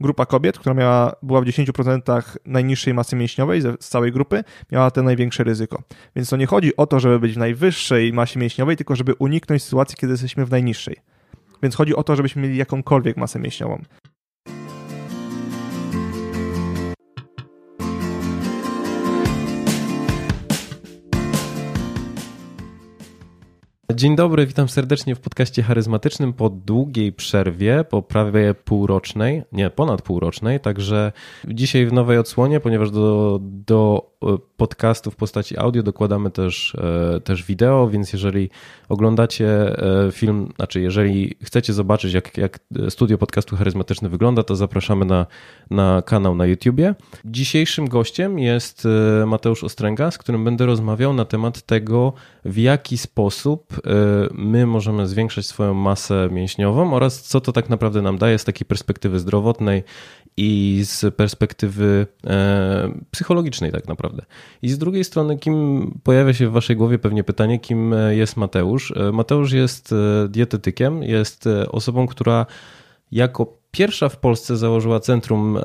grupa kobiet, która miała, była w 10% najniższej masy mięśniowej z całej grupy, miała te największe ryzyko. Więc to nie chodzi o to, żeby być w najwyższej masie mięśniowej, tylko żeby uniknąć sytuacji, kiedy jesteśmy w najniższej. Więc chodzi o to, żebyśmy mieli jakąkolwiek masę mięśniową. Dzień dobry, witam serdecznie w podcaście charyzmatycznym po długiej przerwie, po prawie półrocznej, nie, ponad półrocznej, także dzisiaj w nowej odsłonie, ponieważ do, do e, podcastu w postaci audio dokładamy też, e, też wideo, więc jeżeli oglądacie e, film, znaczy jeżeli chcecie zobaczyć jak, jak studio podcastu charyzmatyczny wygląda, to zapraszamy na, na kanał na YouTubie. Dzisiejszym gościem jest Mateusz Ostręga, z którym będę rozmawiał na temat tego, w jaki sposób my możemy zwiększać swoją masę mięśniową oraz co to tak naprawdę nam daje z takiej perspektywy zdrowotnej i z perspektywy e, psychologicznej tak naprawdę. I z drugiej strony, kim pojawia się w waszej głowie pewnie pytanie, kim jest Mateusz? E, Mateusz jest e, dietetykiem, jest osobą, która jako pierwsza w Polsce założyła centrum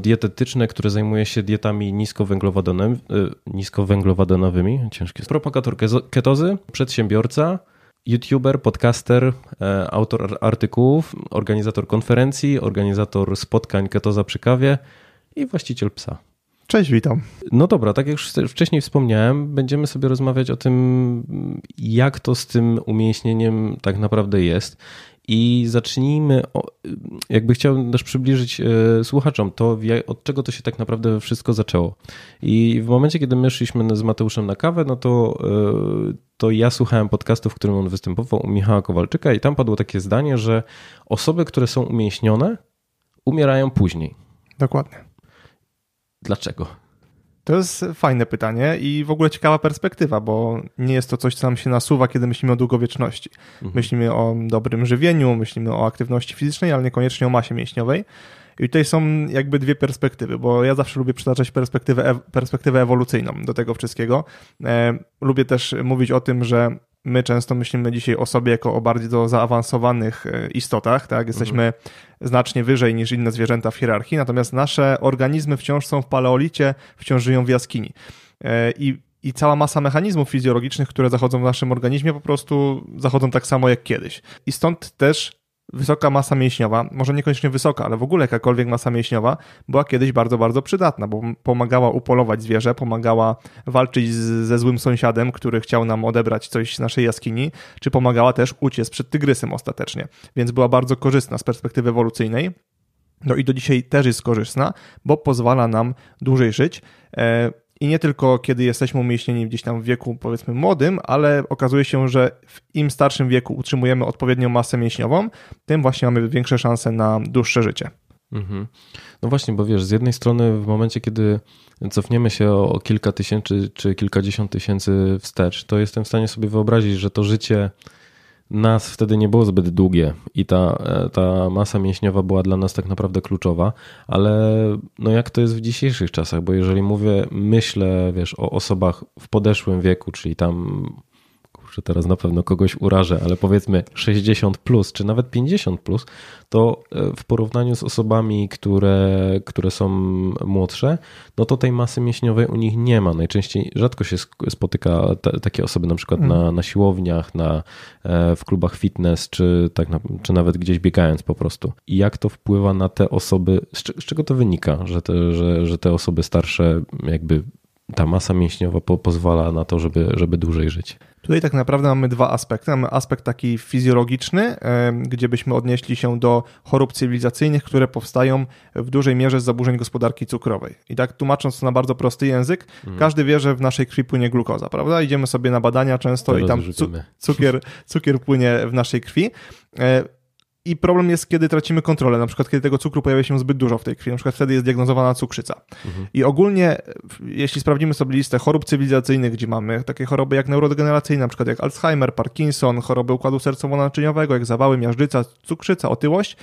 dietetyczne, które zajmuje się dietami niskowęglowodanowymi, niskowęglowodanowymi ciężkie. Propagator ketozy, przedsiębiorca, YouTuber, podcaster, e, autor artykułów, organizator konferencji, organizator spotkań Ketoza przy kawie i właściciel psa. Cześć, witam. No dobra, tak jak już wcześniej wspomniałem, będziemy sobie rozmawiać o tym, jak to z tym umięśnieniem tak naprawdę jest. I zacznijmy, jakby chciałbym też przybliżyć e, słuchaczom to, od czego to się tak naprawdę wszystko zaczęło. I w momencie, kiedy my szliśmy z Mateuszem na kawę, no to, e, to ja słuchałem podcastu, w którym on występował u Michała Kowalczyka i tam padło takie zdanie, że osoby, które są umięśnione, umierają później. Dokładnie. Dlaczego? To jest fajne pytanie i w ogóle ciekawa perspektywa, bo nie jest to coś, co nam się nasuwa, kiedy myślimy o długowieczności. Mhm. Myślimy o dobrym żywieniu, myślimy o aktywności fizycznej, ale niekoniecznie o masie mięśniowej. I tutaj są jakby dwie perspektywy, bo ja zawsze lubię przytaczać perspektywę, perspektywę ewolucyjną do tego wszystkiego. E, lubię też mówić o tym, że my często myślimy dzisiaj o sobie jako o bardzo zaawansowanych e, istotach, tak? Jesteśmy mhm. znacznie wyżej niż inne zwierzęta w hierarchii, natomiast nasze organizmy wciąż są w paleolicie, wciąż żyją w jaskini. E, I, I cała masa mechanizmów fizjologicznych, które zachodzą w naszym organizmie, po prostu zachodzą tak samo jak kiedyś. I stąd też wysoka masa mięśniowa, może niekoniecznie wysoka, ale w ogóle jakakolwiek masa mięśniowa była kiedyś bardzo, bardzo przydatna, bo pomagała upolować zwierzę, pomagała walczyć z, ze złym sąsiadem, który chciał nam odebrać coś z naszej jaskini, czy pomagała też uciec przed tygrysem ostatecznie. Więc była bardzo korzystna z perspektywy ewolucyjnej. No i do dzisiaj też jest korzystna, bo pozwala nam dłużej żyć. E, i nie tylko kiedy jesteśmy umieśnieni gdzieś tam w wieku powiedzmy młodym, ale okazuje się, że w im starszym wieku utrzymujemy odpowiednią masę mięśniową, tym właśnie mamy większe szanse na dłuższe życie. Mhm. No właśnie, bo wiesz, z jednej strony w momencie, kiedy cofniemy się o kilka tysięcy czy kilkadziesiąt tysięcy wstecz, to jestem w stanie sobie wyobrazić, że to życie nas wtedy nie było zbyt długie i ta, e, ta masa mięśniowa była dla nas tak naprawdę kluczowa, ale no jak to jest w dzisiejszych czasach, bo jeżeli mówię, myślę, wiesz, o osobach w podeszłym wieku, czyli tam że teraz na pewno kogoś urażę, ale powiedzmy 60 plus, czy nawet 50 plus, to e, w porównaniu z osobami, które, które są młodsze, no to tej masy mięśniowej u nich nie ma. Najczęściej rzadko się spotyka te, takie osoby na przykład mm. na, na siłowniach, na, e, w klubach fitness, czy, tak na, czy nawet gdzieś biegając po prostu. I jak to wpływa na te osoby, z, z czego to wynika, że te, że, że te osoby starsze jakby ta masa mięśniowa po, pozwala na to, żeby, żeby dłużej żyć. Tutaj tak naprawdę mamy dwa aspekty. Mamy aspekt taki fizjologiczny, gdzie byśmy odnieśli się do chorób cywilizacyjnych, które powstają w dużej mierze z zaburzeń gospodarki cukrowej. I tak tłumacząc to na bardzo prosty język, mhm. każdy wie, że w naszej krwi płynie glukoza, prawda? Idziemy sobie na badania często Teraz i tam cukier, cukier płynie w naszej krwi. E, i problem jest, kiedy tracimy kontrolę, na przykład kiedy tego cukru pojawia się zbyt dużo w tej krwi, na przykład wtedy jest diagnozowana cukrzyca. Mhm. I ogólnie, jeśli sprawdzimy sobie listę chorób cywilizacyjnych, gdzie mamy takie choroby jak neurodegeneracyjne, na przykład jak Alzheimer, Parkinson, choroby układu sercowo-naczyniowego, jak zawały, miażdżyca, cukrzyca, otyłość,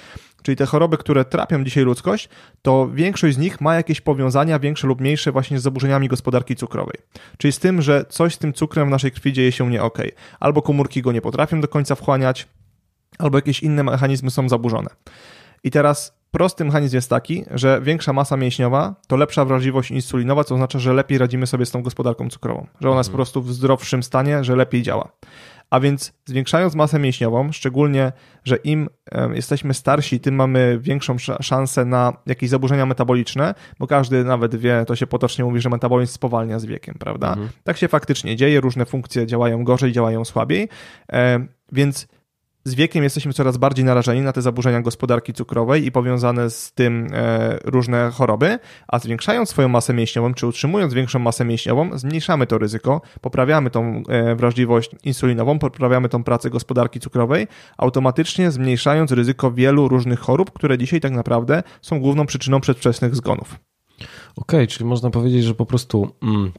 czyli te choroby, które trapią dzisiaj ludzkość, to większość z nich ma jakieś powiązania, większe lub mniejsze, właśnie z zaburzeniami gospodarki cukrowej. Czyli z tym, że coś z tym cukrem w naszej krwi dzieje się nie ok. Albo komórki go nie potrafią do końca wchłaniać, albo jakieś inne mechanizmy są zaburzone. I teraz prosty mechanizm jest taki, że większa masa mięśniowa to lepsza wrażliwość insulinowa, co oznacza, że lepiej radzimy sobie z tą gospodarką cukrową, że ona jest po mhm. prostu w zdrowszym stanie, że lepiej działa. A więc zwiększając masę mięśniową, szczególnie, że im jesteśmy starsi, tym mamy większą szansę na jakieś zaburzenia metaboliczne, bo każdy nawet wie, to się potocznie mówi, że metabolizm spowalnia z wiekiem, prawda? Mhm. Tak się faktycznie dzieje, różne funkcje działają gorzej, działają słabiej, więc z wiekiem jesteśmy coraz bardziej narażeni na te zaburzenia gospodarki cukrowej i powiązane z tym e, różne choroby, a zwiększając swoją masę mięśniową, czy utrzymując większą masę mięśniową, zmniejszamy to ryzyko, poprawiamy tą e, wrażliwość insulinową, poprawiamy tą pracę gospodarki cukrowej, automatycznie zmniejszając ryzyko wielu różnych chorób, które dzisiaj tak naprawdę są główną przyczyną przedwczesnych zgonów. Okej, okay, czyli można powiedzieć, że po prostu mm,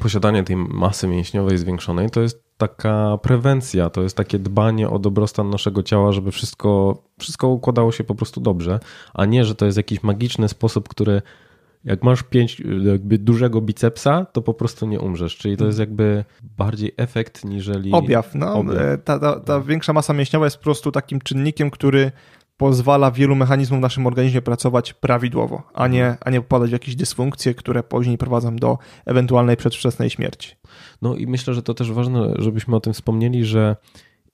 posiadanie tej masy mięśniowej zwiększonej to jest taka prewencja, to jest takie dbanie o dobrostan naszego ciała, żeby wszystko, wszystko układało się po prostu dobrze, a nie, że to jest jakiś magiczny sposób, który jak masz pięć jakby dużego bicepsa, to po prostu nie umrzesz. Czyli to jest jakby bardziej efekt niżeli... Objaw. No, objaw. E, ta, ta, ta większa masa mięśniowa jest po prostu takim czynnikiem, który pozwala wielu mechanizmom w naszym organizmie pracować prawidłowo, a nie, mhm. a nie popadać w jakieś dysfunkcje, które później prowadzą do ewentualnej przedwczesnej śmierci. No i myślę, że to też ważne, żebyśmy o tym wspomnieli, że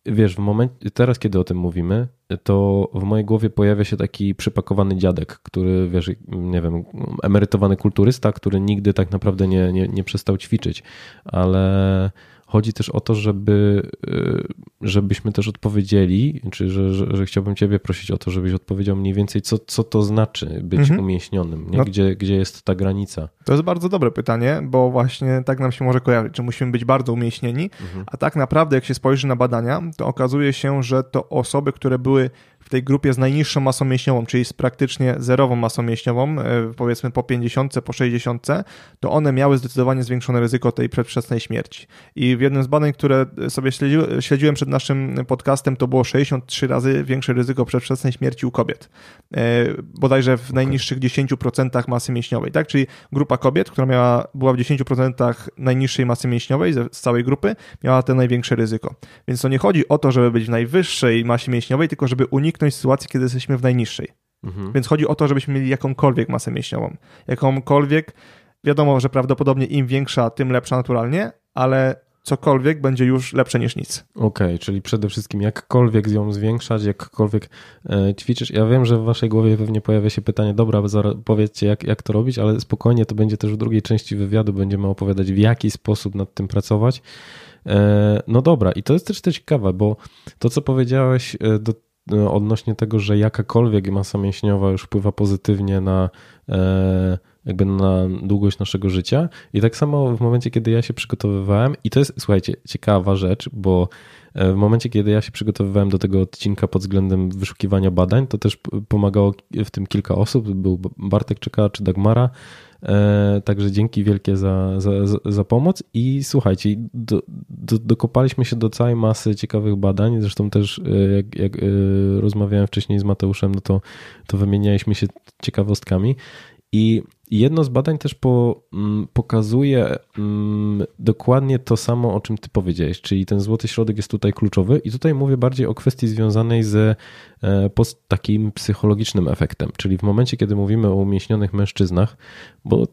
wiesz, w momencie, teraz kiedy o tym mówimy, to w mojej głowie pojawia się taki przypakowany dziadek, który, wiesz, nie wiem, emerytowany kulturysta, który nigdy tak naprawdę nie, nie, nie przestał ćwiczyć, ale Chodzi też o to, żeby, y, żebyśmy też odpowiedzieli, czy że, że, że, chciałbym Ciebie prosić o to, żebyś odpowiedział mniej więcej, co, co to znaczy być mhm. umieśnionym, nie? No, gdzie, gdzie jest ta granica? To jest bardzo dobre pytanie, bo właśnie tak nam się może kojarzyć, że musimy być bardzo umieśnieni, mhm. a tak naprawdę, jak się spojrzy na badania, to okazuje się, że to osoby, które były w tej grupie z najniższą masą mięśniową, czyli z praktycznie zerową masą mięśniową, e, powiedzmy po 50, po 60, to one miały zdecydowanie zwiększone ryzyko tej przedwczesnej śmierci. I w jednym z badań, które sobie śledzi, śledziłem przed naszym podcastem, to było 63 razy większe ryzyko przedwczesnej śmierci u kobiet. E, bodajże w najniższych 10% masy mięśniowej, tak? Czyli grupa kobiet, która miała, była w 10% najniższej masy mięśniowej z całej grupy, miała te największe ryzyko. Więc to nie chodzi o to, żeby być w najwyższej masie mięśniowej, tylko żeby uniknąć uniknąć sytuacji, kiedy jesteśmy w najniższej. Mhm. Więc chodzi o to, żebyśmy mieli jakąkolwiek masę mięśniową. Jakąkolwiek, wiadomo, że prawdopodobnie im większa, tym lepsza naturalnie, ale cokolwiek będzie już lepsze niż nic. Okej, okay, czyli przede wszystkim jakkolwiek ją zwiększać, jakkolwiek e, ćwiczysz. Ja wiem, że w waszej głowie pewnie pojawia się pytanie, dobra, powiedzcie jak, jak to robić, ale spokojnie to będzie też w drugiej części wywiadu, będziemy opowiadać w jaki sposób nad tym pracować. E, no dobra, i to jest też ciekawe, bo to, co powiedziałeś e, do, odnośnie tego, że jakakolwiek masa mięśniowa już wpływa pozytywnie na e, jakby na długość naszego życia. I tak samo w momencie, kiedy ja się przygotowywałem, i to jest, słuchajcie, ciekawa rzecz, bo e, w momencie, kiedy ja się przygotowywałem do tego odcinka pod względem wyszukiwania badań, to też pomagało w tym kilka osób. Był Bartek Czeka czy Dagmara, E, także dzięki wielkie za, za, za pomoc. I słuchajcie, do, do, dokopaliśmy się do całej masy ciekawych badań, zresztą też e, jak, jak e, rozmawiałem wcześniej z Mateuszem, no to, to wymienialiśmy się ciekawostkami i jedno z badań też po, mm, pokazuje mm, dokładnie to samo, o czym ty powiedziałeś, czyli ten złoty środek jest tutaj kluczowy. I tutaj mówię bardziej o kwestii związanej z e, takim psychologicznym efektem, czyli w momencie, kiedy mówimy o umieśnionych mężczyznach, bo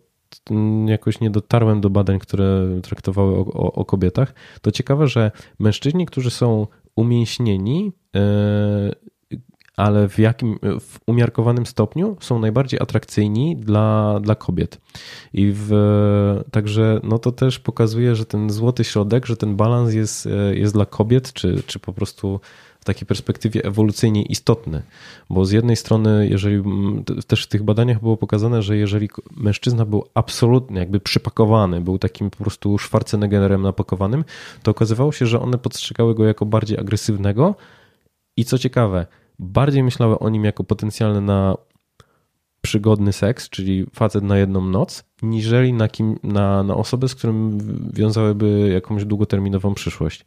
jakoś nie dotarłem do badań, które traktowały o, o, o kobietach, to ciekawe, że mężczyźni, którzy są umięśnieni, e, ale w jakim w umiarkowanym stopniu są najbardziej atrakcyjni dla, dla kobiet. I w, także no to też pokazuje, że ten złoty środek, że ten balans jest, jest dla kobiet, czy, czy po prostu w takiej perspektywie ewolucyjnie istotny. Bo z jednej strony, jeżeli też w tych badaniach było pokazane, że jeżeli mężczyzna był absolutnie jakby przypakowany, był takim po prostu Schwarzeneggerem napakowanym, to okazywało się, że one postrzegały go jako bardziej agresywnego i co ciekawe, bardziej myślały o nim jako potencjalny na przygodny seks, czyli facet na jedną noc, niżeli na, kim, na, na osobę, z którym wiązałyby jakąś długoterminową przyszłość.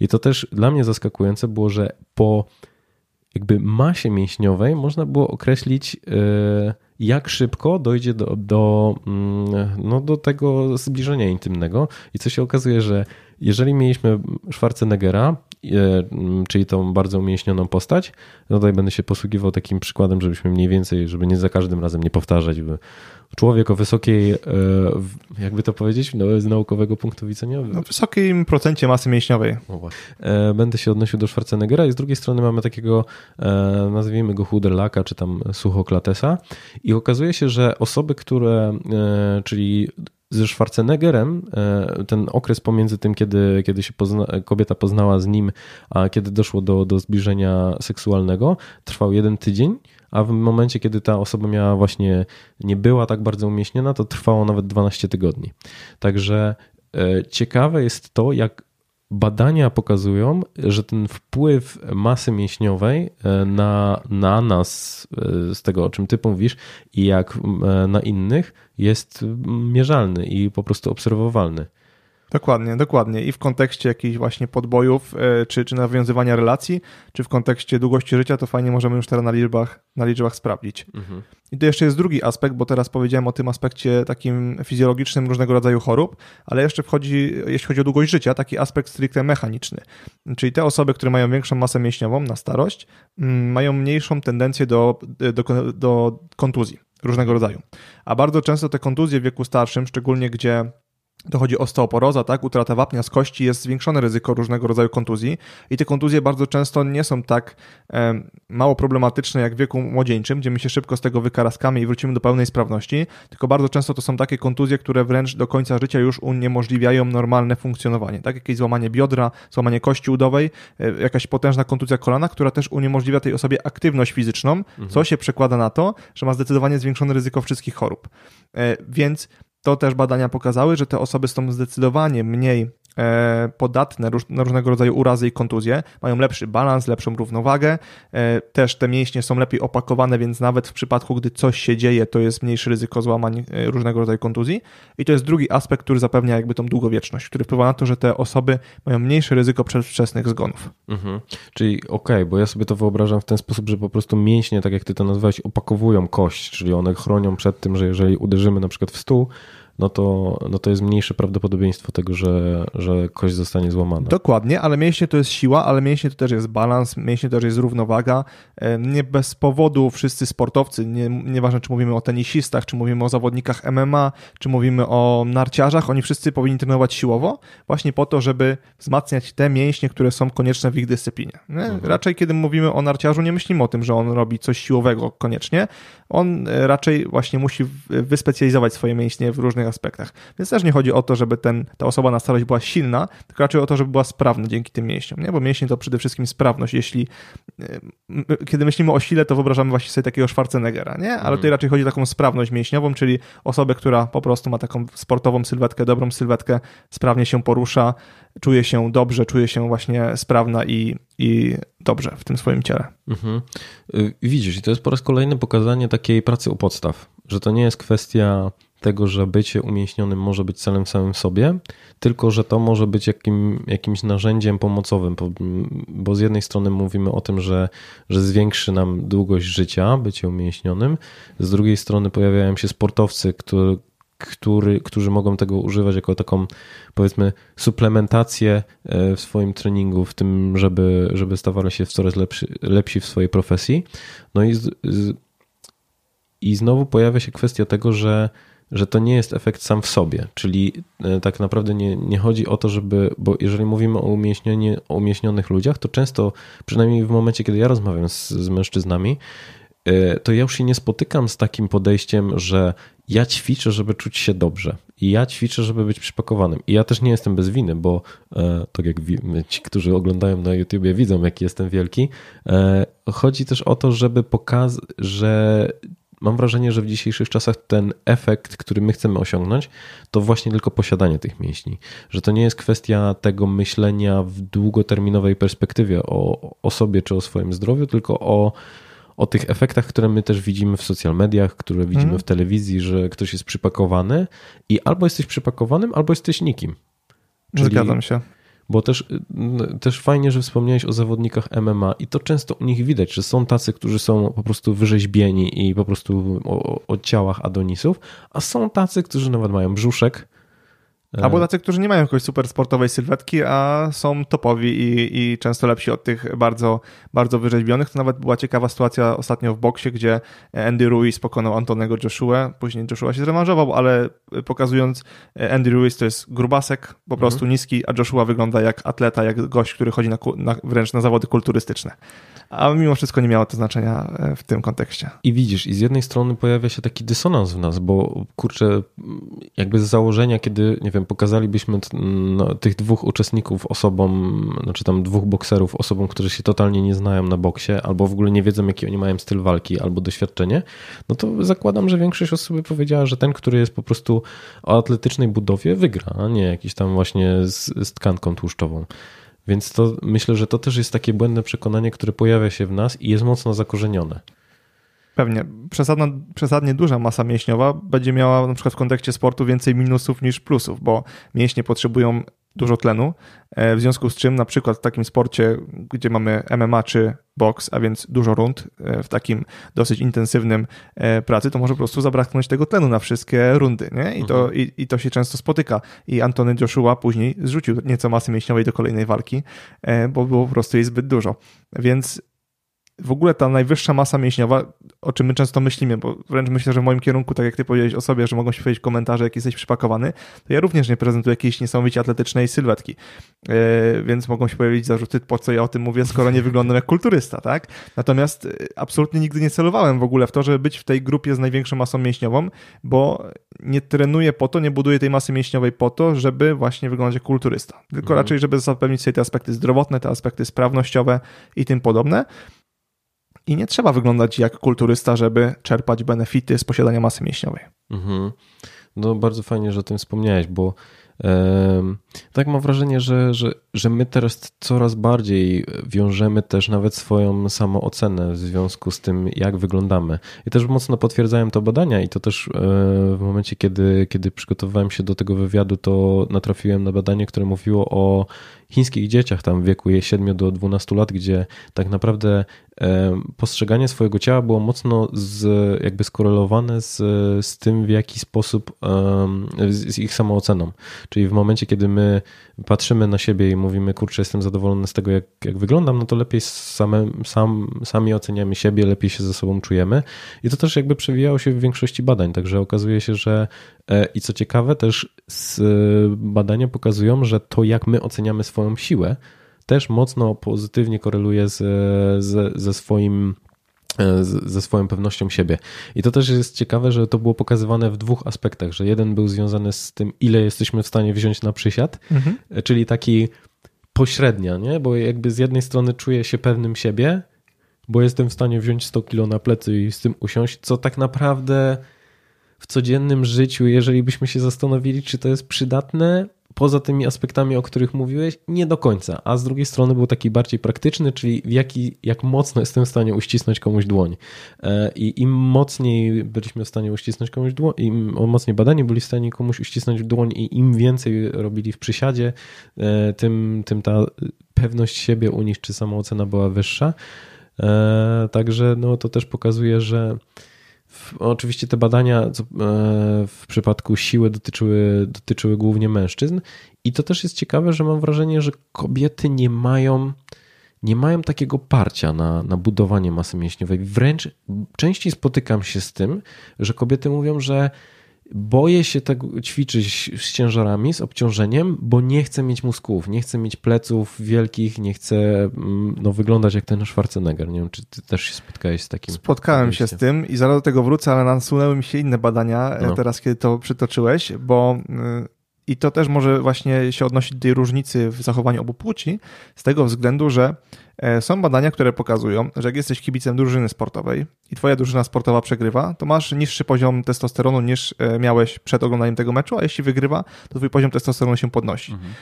I to też dla mnie zaskakujące było, że po jakby masie mięśniowej można było określić, e, jak szybko dojdzie do, do, mm, no, do tego zbliżenia intymnego. I co się okazuje, że jeżeli mieliśmy Schwarzeneggera czyli tą bardzo umięśnioną postać. No tutaj będę się posługiwał takim przykładem, żebyśmy mniej więcej, żeby nie za każdym razem nie powtarzać, człowiek o wysokiej, e, jakby to powiedzieć, no, z naukowego punktu widzenia? No, wysokim procencie masy mięśniowej. E, będę się odnosił do Schwarzeneggera i z drugiej strony mamy takiego, e, nazwijmy go Huderlaka, czy tam Suchoklatesa i okazuje się, że osoby, które, czyli ze Schwarzeneggerem, ten okres pomiędzy tym, kiedy, kiedy się pozna, kobieta poznała z nim, a kiedy doszło do, do zbliżenia seksualnego, trwał jeden tydzień, a w momencie, kiedy ta osoba miała właśnie, nie była tak bardzo umieśniona, to trwało nawet 12 tygodni. Także e, ciekawe jest to, jak badania pokazują, że ten wpływ masy mięśniowej e, na, na nas, e, z tego o czym ty mówisz, i jak na innych, jest mierzalny i po prostu obserwowalny. Dokładnie, dokładnie. I w kontekście jakichś właśnie podbojów, e, czy, czy nawiązywania relacji, czy w kontekście długości życia, to fajnie możemy już teraz na liczbach, na liczbach sprawdzić. Mhm. I to jeszcze jest drugi aspekt, bo teraz powiedziałem o tym aspekcie takim fizjologicznym różnego rodzaju chorób, ale jeszcze wchodzi, jeśli chodzi o długość życia, taki aspekt stricte mechaniczny. Czyli te osoby, które mają większą masę mięśniową na starość, mm, mają mniejszą tendencję do, do, do kontuzji różnego rodzaju. A bardzo często te kontuzje w wieku starszym, szczególnie gdzie dochodzi osteoporoza, tak, utrata wapnia z kości, jest zwiększone ryzyko różnego rodzaju kontuzji i te kontuzje bardzo często nie są tak e, mało problematyczne jak w wieku młodzieńczym, gdzie my się szybko z tego wykaraskamy i wrócimy do pełnej sprawności, tylko bardzo często to są takie kontuzje, które wręcz do końca życia już uniemożliwiają normalne funkcjonowanie, tak, jakieś złamanie biodra, złamanie kości udowej, e, jakaś potężna kontuzja kolana, która też uniemożliwia tej osobie aktywność fizyczną, mhm. co się przekłada na to, że ma zdecydowanie zwiększone ryzyko wszystkich chorób. E, więc to też badania pokazały, że te osoby są zdecydowanie mniej podatne na różnego rodzaju urazy i kontuzje, mają lepszy balans, lepszą równowagę, e, też te mięśnie są lepiej opakowane, więc nawet w przypadku, gdy coś się dzieje, to jest mniejsze ryzyko złamań e, różnego rodzaju kontuzji. I to jest drugi aspekt, który zapewnia jakby tą długowieczność, który wpływa na to, że te osoby mają mniejsze ryzyko przedwczesnych zgonów. Mhm. Czyli okej, okay, bo ja sobie to wyobrażam w ten sposób, że po prostu mięśnie, tak jak ty to nazwałeś, opakowują kość, czyli one chronią przed tym, że jeżeli uderzymy na przykład w stół, no to, no to jest mniejsze prawdopodobieństwo tego, że, że kość zostanie złamana. Dokładnie, ale mięśnie to jest siła, ale mięśnie to też jest balans, mięśnie to też jest równowaga. Nie bez powodu wszyscy sportowcy, nie, nieważne czy mówimy o tenisistach, czy mówimy o zawodnikach MMA, czy mówimy o narciarzach, oni wszyscy powinni trenować siłowo, właśnie po to, żeby wzmacniać te mięśnie, które są konieczne w ich dyscyplinie. Mhm. Raczej kiedy mówimy o narciarzu, nie myślimy o tym, że on robi coś siłowego koniecznie, on e, raczej właśnie musi wyspecjalizować swoje mięśnie w różnych aspektach. Więc też nie chodzi o to, żeby ten, ta osoba na starość była silna, tylko raczej o to, żeby była sprawna dzięki tym mięśniom, nie? bo mięśnie to przede wszystkim sprawność. Jeśli kiedy myślimy o sile, to wyobrażamy właśnie sobie takiego Schwarzeneggera, nie? ale tutaj mhm. raczej chodzi o taką sprawność mięśniową, czyli osobę, która po prostu ma taką sportową sylwetkę, dobrą sylwetkę, sprawnie się porusza, czuje się dobrze, czuje się właśnie sprawna i, i dobrze w tym swoim ciele. Mhm. Y, widzisz, i to jest po raz kolejny pokazanie takiej pracy u podstaw, że to nie jest kwestia tego, że bycie umięśnionym może być celem samym sobie, tylko że to może być jakim, jakimś narzędziem pomocowym, bo z jednej strony mówimy o tym, że, że zwiększy nam długość życia bycie umięśnionym, z drugiej strony pojawiają się sportowcy, którzy który, którzy mogą tego używać jako taką, powiedzmy, suplementację e, w swoim treningu, w tym, żeby, żeby stawali się coraz lepszy, lepsi w swojej profesji. No i, z, i znowu pojawia się kwestia tego, że, że to nie jest efekt sam w sobie, czyli e, tak naprawdę nie, nie chodzi o to, żeby, bo jeżeli mówimy o, o umieśnionych ludziach, to często, przynajmniej w momencie, kiedy ja rozmawiam z, z mężczyznami, e, to ja już się nie spotykam z takim podejściem, że ja ćwiczę, żeby czuć się dobrze. I ja ćwiczę, żeby być przypakowanym. I ja też nie jestem bez winy, bo e, tak jak ci, którzy oglądają na YouTubie, widzą, jaki jestem wielki. Chodzi też o to, żeby pokazać, że mam wrażenie, że w dzisiejszych czasach ten efekt, który my chcemy osiągnąć, to właśnie tylko posiadanie tych mięśni. Że to nie jest kwestia tego myślenia w długoterminowej perspektywie o, o sobie czy o swoim zdrowiu, tylko o o tych efektach, które my też widzimy w social mediach, które widzimy mm. w telewizji, że ktoś jest przypakowany i albo jesteś przypakowanym, albo jesteś nikim. Czyli, Zgadzam się. Bo też, też fajnie, że wspomniałeś o zawodnikach MMA i to często u nich widać, że są tacy, którzy są po prostu wyrzeźbieni i po prostu o, o ciałach Adonisów, a są tacy, którzy nawet mają brzuszek, Albo tacy, którzy nie mają jakoś super sportowej sylwetki, a są topowi i, i często lepsi od tych bardzo, bardzo wyrzeźbionych. To nawet była ciekawa sytuacja ostatnio w boksie, gdzie Andy Ruiz pokonał Antonego Joshua. Później Joshua się zrewanżował, ale pokazując Andy Ruiz to jest grubasek, po prostu mhm. niski, a Joshua wygląda jak atleta, jak gość, który chodzi na, na, wręcz na zawody kulturystyczne. A mimo wszystko nie miało to znaczenia e, w tym kontekście. I widzisz, i z jednej strony pojawia się taki dysonans w nas, bo kurczę, jakby z założenia, kiedy, nie wiem, pokazalibyśmy no, tych dwóch uczestników osobom, znaczy tam dwóch bokserów osobom, którzy się totalnie nie znają na boksie, albo w ogóle nie wiedzą, jaki oni mają styl walki, albo doświadczenie, no to zakładam, że większość osób by powiedziała, że ten, który jest po prostu o atletycznej budowie, wygra, a nie jakiś tam właśnie z, z tkanką tłuszczową. Więc to myślę, że to też jest takie błędne przekonanie, które pojawia się w nas i jest mocno zakorzenione. Pewnie. Przesadna, przesadnie duża masa mięśniowa będzie miała na przykład w kontekście sportu więcej minusów niż plusów, bo mięśnie potrzebują dużo tlenu, e, w związku z czym na przykład w takim sporcie, gdzie mamy MMA czy boks, a więc dużo rund e, w takim dosyć intensywnym e, pracy, to może po prostu zabraknąć tego tlenu na wszystkie rundy, nie? I, to, mhm. i, i to się często spotyka. I Antony Joshua później zrzucił nieco masy mięśniowej do kolejnej walki, bo było po prostu jej zbyt dużo. Więc w ogóle ta najwyższa masa mięśniowa, o czym my często myślimy, bo wręcz myślę, że w moim kierunku, tak jak ty powiedziałeś o sobie, że mogą się powiedzieć komentarze, jak jesteś przypakowany, to ja również nie prezentuję jakiejś niesamowicie atletycznej sylwetki. Yy, więc mogą się pojawić zarzuty, po co ja o tym mówię, skoro nie wyglądam jak kulturysta, tak? Natomiast e, absolutnie nigdy nie celowałem w ogóle w to, żeby być w tej grupie z największą masą mięśniową, bo nie trenuję po to, nie buduję tej masy mięśniowej po to, żeby właśnie wyglądać jak kulturysta. Tylko mhm. raczej, żeby zapewnić sobie te aspekty zdrowotne, te aspekty sprawnościowe i tym podobne. I nie trzeba wyglądać jak kulturysta, żeby czerpać benefity z posiadania masy mięśniowej. Mhm. No bardzo fajnie, że o tym wspomniałeś, bo tak mam wrażenie, że, że, że my teraz coraz bardziej wiążemy też nawet swoją samoocenę w związku z tym, jak wyglądamy. I też mocno potwierdzają to badania i to też e, w momencie, kiedy, kiedy przygotowywałem się do tego wywiadu, to natrafiłem na badanie, które mówiło o chińskich dzieciach tam w wieku 7 do 12 lat, gdzie tak naprawdę postrzeganie swojego ciała było mocno z, jakby skorelowane z, z tym, w jaki sposób, z ich samooceną. Czyli w momencie, kiedy my patrzymy na siebie i mówimy, kurczę, jestem zadowolony z tego, jak, jak wyglądam, no to lepiej same, sam, sami oceniamy siebie, lepiej się ze sobą czujemy. I to też jakby przewijało się w większości badań. Także okazuje się, że e, i co ciekawe, też badania pokazują, że to, jak my oceniamy swoją siłę, też mocno pozytywnie koreluje z, z, ze swoim e, ze swoją pewnością siebie. I to też jest ciekawe, że to było pokazywane w dwóch aspektach, że jeden był związany z tym, ile jesteśmy w stanie wziąć na przysiad, mhm. czyli taki pośrednia, nie? bo jakby z jednej strony czuję się pewnym siebie, bo jestem w stanie wziąć 100 kilo na plecy i z tym usiąść, co tak naprawdę w codziennym życiu, jeżeli byśmy się zastanowili, czy to jest przydatne, poza tymi aspektami, o których mówiłeś, nie do końca. A z drugiej strony był taki bardziej praktyczny, czyli w jaki, jak mocno jestem w stanie uścisnąć komuś dłoń. E, I im mocniej byliśmy w stanie uścisnąć komuś dłoń, im mocniej badani byli w stanie komuś uścisnąć dłoń i im więcej robili w przysiadzie, e, tym, tym ta pewność siebie u nich czy samoocena była wyższa. E, także no, to też pokazuje, że Oczywiście te badania e, w przypadku siły dotyczyły, dotyczyły głównie mężczyzn i to też jest ciekawe, że mam wrażenie, że kobiety nie mają, nie mają takiego parcia na, na budowanie masy mięśniowej. Wręcz częściej spotykam się z tym, że kobiety mówią, że boję się tego ćwiczyć z ciężarami, z obciążeniem, bo nie chcę mieć mózgów, nie chcę mieć pleców wielkich, nie chcę mm, no, wyglądać jak ten Schwarzenegger. Nie wiem, czy ty też się spotkałeś z takim? Spotkałem się z tym i zaraz do tego wrócę, ale nasunęły mi się inne badania e, no. teraz, kiedy to przytoczyłeś, bo y, i to też może właśnie się odnosić do tej różnicy w zachowaniu obu płci, z tego względu, że e, są badania, które pokazują, że jak jesteś kibicem drużyny sportowej i twoja drużyna sportowa przegrywa, to masz niższy poziom testosteronu niż e, miałeś przed oglądaniem tego meczu, a jeśli wygrywa, to twój poziom testosteronu się podnosi. Mhm.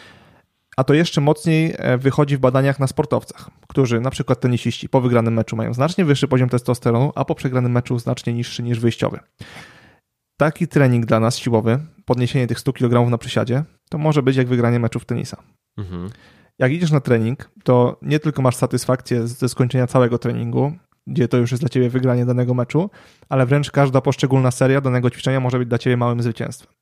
A to jeszcze mocniej e, wychodzi w badaniach na sportowcach, którzy na przykład tenisiści po wygranym meczu mają znacznie wyższy poziom testosteronu, a po przegranym meczu znacznie niższy niż wyjściowy taki trening dla nas siłowy, podniesienie tych 100 kg na przysiadzie, to może być jak wygranie meczów tenisa. Mhm. Jak idziesz na trening, to nie tylko masz satysfakcję ze skończenia całego treningu, gdzie to już jest dla ciebie wygranie danego meczu, ale wręcz każda poszczególna seria danego ćwiczenia może być dla ciebie małym zwycięstwem.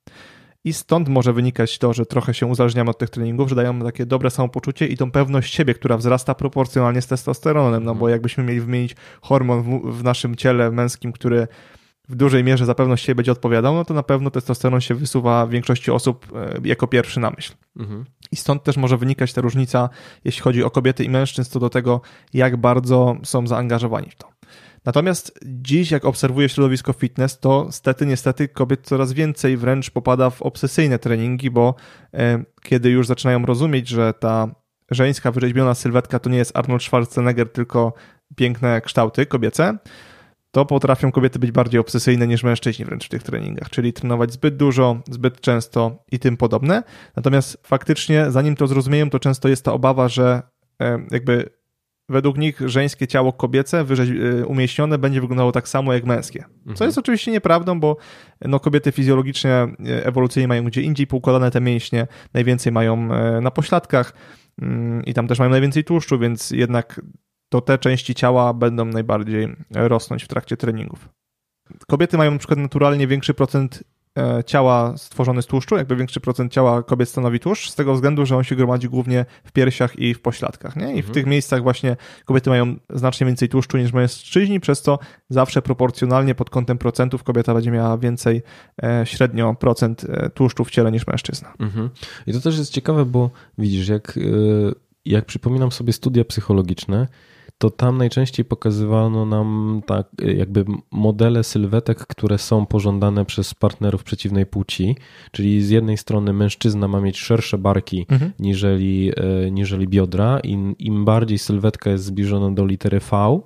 i stąd może wynikać to, że trochę się uzależniamy od tych treningów, że dają takie dobre samopoczucie i tą pewność siebie, która wzrasta proporcjonalnie z testosteronem, no bo mhm. jakbyśmy mieli wymienić hormon w, w naszym ciele męskim, który w dużej mierze za pewność siebie będzie odpowiadał, no to na pewno testosteron się wysuwa w większości osób e, jako pierwszy na myśl. Mhm. I stąd też może wynikać ta różnica, jeśli chodzi o kobiety i mężczyzn, co do tego, jak bardzo są zaangażowani w to. Natomiast dziś, jak obserwuję środowisko fitness, to stety, niestety kobiet coraz więcej wręcz popada w obsesyjne treningi, bo e, kiedy już zaczynają rozumieć, że ta żeńska wyrzeźbiona sylwetka to nie jest Arnold Schwarzenegger, tylko piękne kształty kobiece, to potrafią kobiety być bardziej obsesyjne niż mężczyźni wręcz w tych treningach, czyli trenować zbyt dużo, zbyt często i tym podobne. Natomiast faktycznie, zanim to zrozumieją, to często jest ta obawa, że e, jakby według nich żeńskie ciało kobiece e, umieśnione będzie wyglądało tak samo jak męskie. Co mhm. jest oczywiście nieprawdą, bo no, kobiety fizjologicznie, e, ewolucyjnie mają gdzie indziej poukładane te mięśnie, najwięcej mają na pośladkach mm, i tam też mają najwięcej tłuszczu, więc jednak to te części ciała będą najbardziej rosnąć w trakcie treningów. Kobiety mają na przykład naturalnie większy procent e, ciała stworzony z tłuszczu, jakby większy procent ciała kobiet stanowi tłuszcz, z tego względu, że on się gromadzi głównie w piersiach i w pośladkach. Nie? I mhm. w tych miejscach właśnie kobiety mają znacznie więcej tłuszczu niż mężczyźni, przez co zawsze proporcjonalnie pod kątem procentów kobieta będzie miała więcej e, średnio procent e, tłuszczu w ciele niż mężczyzna. Mhm. I to też jest ciekawe, bo widzisz, jak, jak przypominam sobie studia psychologiczne, to tam najczęściej pokazywano nam tak jakby modele sylwetek, które są pożądane przez partnerów przeciwnej płci, czyli z jednej strony mężczyzna ma mieć szersze barki mhm. niżeli, e, niżeli biodra i im bardziej sylwetka jest zbliżona do litery V,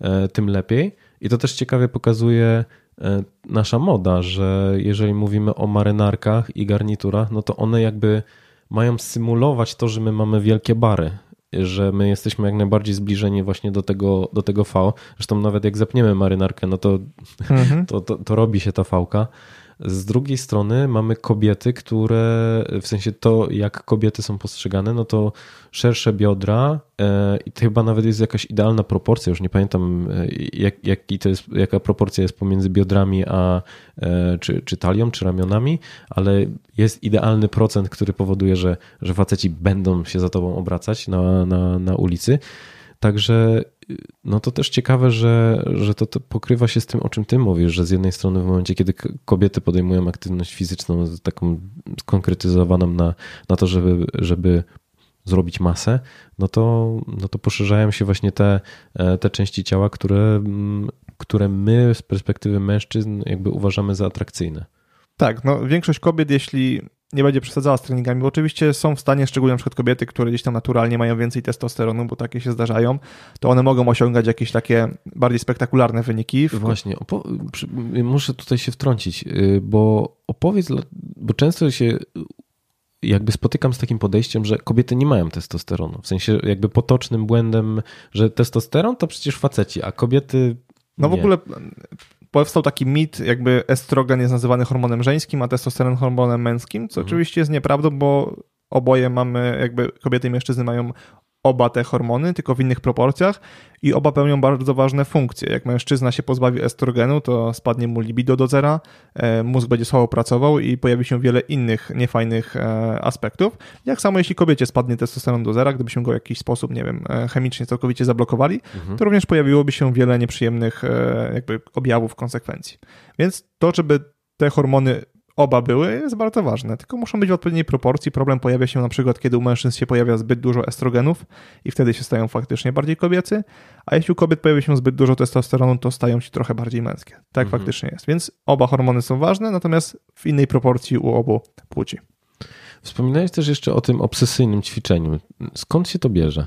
e, tym lepiej. I to też ciekawie pokazuje e, nasza moda, że jeżeli mówimy o marynarkach i garniturach, no to one jakby mają symulować to, że my mamy wielkie bary że my jesteśmy jak najbardziej zbliżeni właśnie do tego, do tego V. Zresztą nawet jak zapniemy marynarkę, no to, mhm. to, to, to, robi się ta fałka. Z drugiej strony mamy kobiety, które, w sensie to, jak kobiety są postrzegane, no to szersze biodra e, i to chyba nawet jest jakaś idealna proporcja, już nie pamiętam e, jak, jaki to jest, jaka proporcja jest pomiędzy biodrami a e, czy, czy talią, czy ramionami, ale jest idealny procent, który powoduje, że, że faceci będą się za tobą obracać na, na, na ulicy. Także no to też ciekawe, że, że to, to, pokrywa się z tym, o czym ty mówisz, że z jednej strony w momencie, kiedy kobiety podejmują aktywność fizyczną, taką skonkretyzowaną na, na to, żeby, żeby zrobić masę, no to, no to poszerzają się właśnie te, e, te części ciała, które, które my z perspektywy mężczyzn jakby uważamy za atrakcyjne. Tak, no większość kobiet, jeśli nie będzie przesadzała z treningami, bo oczywiście są w stanie, szczególnie na przykład kobiety, które gdzieś tam naturalnie mają więcej testosteronu, bo takie się zdarzają, to one mogą osiągać jakieś takie bardziej spektakularne wyniki. Właśnie, muszę tutaj się wtrącić, y, bo opowiedz, bo często się jakby spotykam z takim podejściem, że kobiety nie mają testosteronu. W sensie jakby potocznym błędem, że testosteron to przecież faceci, a kobiety. No w ogóle powstał taki mit, jakby estrogen jest nazywany hormonem żeńskim, a testosteron hormonem męskim, co mhm. oczywiście jest nieprawdą, bo oboje mamy, jakby kobiety i mężczyzny mają oba te hormony, tylko w innych proporcjach i oba pełnią bardzo ważne funkcje. Jak mężczyzna się pozbawi estrogenu, to spadnie mu libido do zera, e, mózg będzie słabo pracował i pojawi się wiele innych niefajnych e, aspektów. Jak samo jeśli kobiecie spadnie testosteron do zera, gdybyśmy go w jakiś sposób, nie wiem, e, chemicznie całkowicie zablokowali, mhm. to również pojawiłoby się wiele nieprzyjemnych jakby objawów, konsekwencji. Więc to, żeby te hormony oba były, jest bardzo ważne, tylko muszą być w odpowiedniej proporcji. Problem pojawia się na przykład, kiedy u mężczyzn się pojawia zbyt dużo estrogenów i wtedy się stają faktycznie bardziej kobiecy, a jeśli u kobiet pojawia się zbyt dużo testosteronu, to stają się trochę bardziej męskie. Tak mhm. faktycznie jest. Więc oba hormony są ważne, natomiast w innej proporcji u obu płci. Wspominałeś też jeszcze o tym obsesyjnym ćwiczeniu. Skąd się to bierze?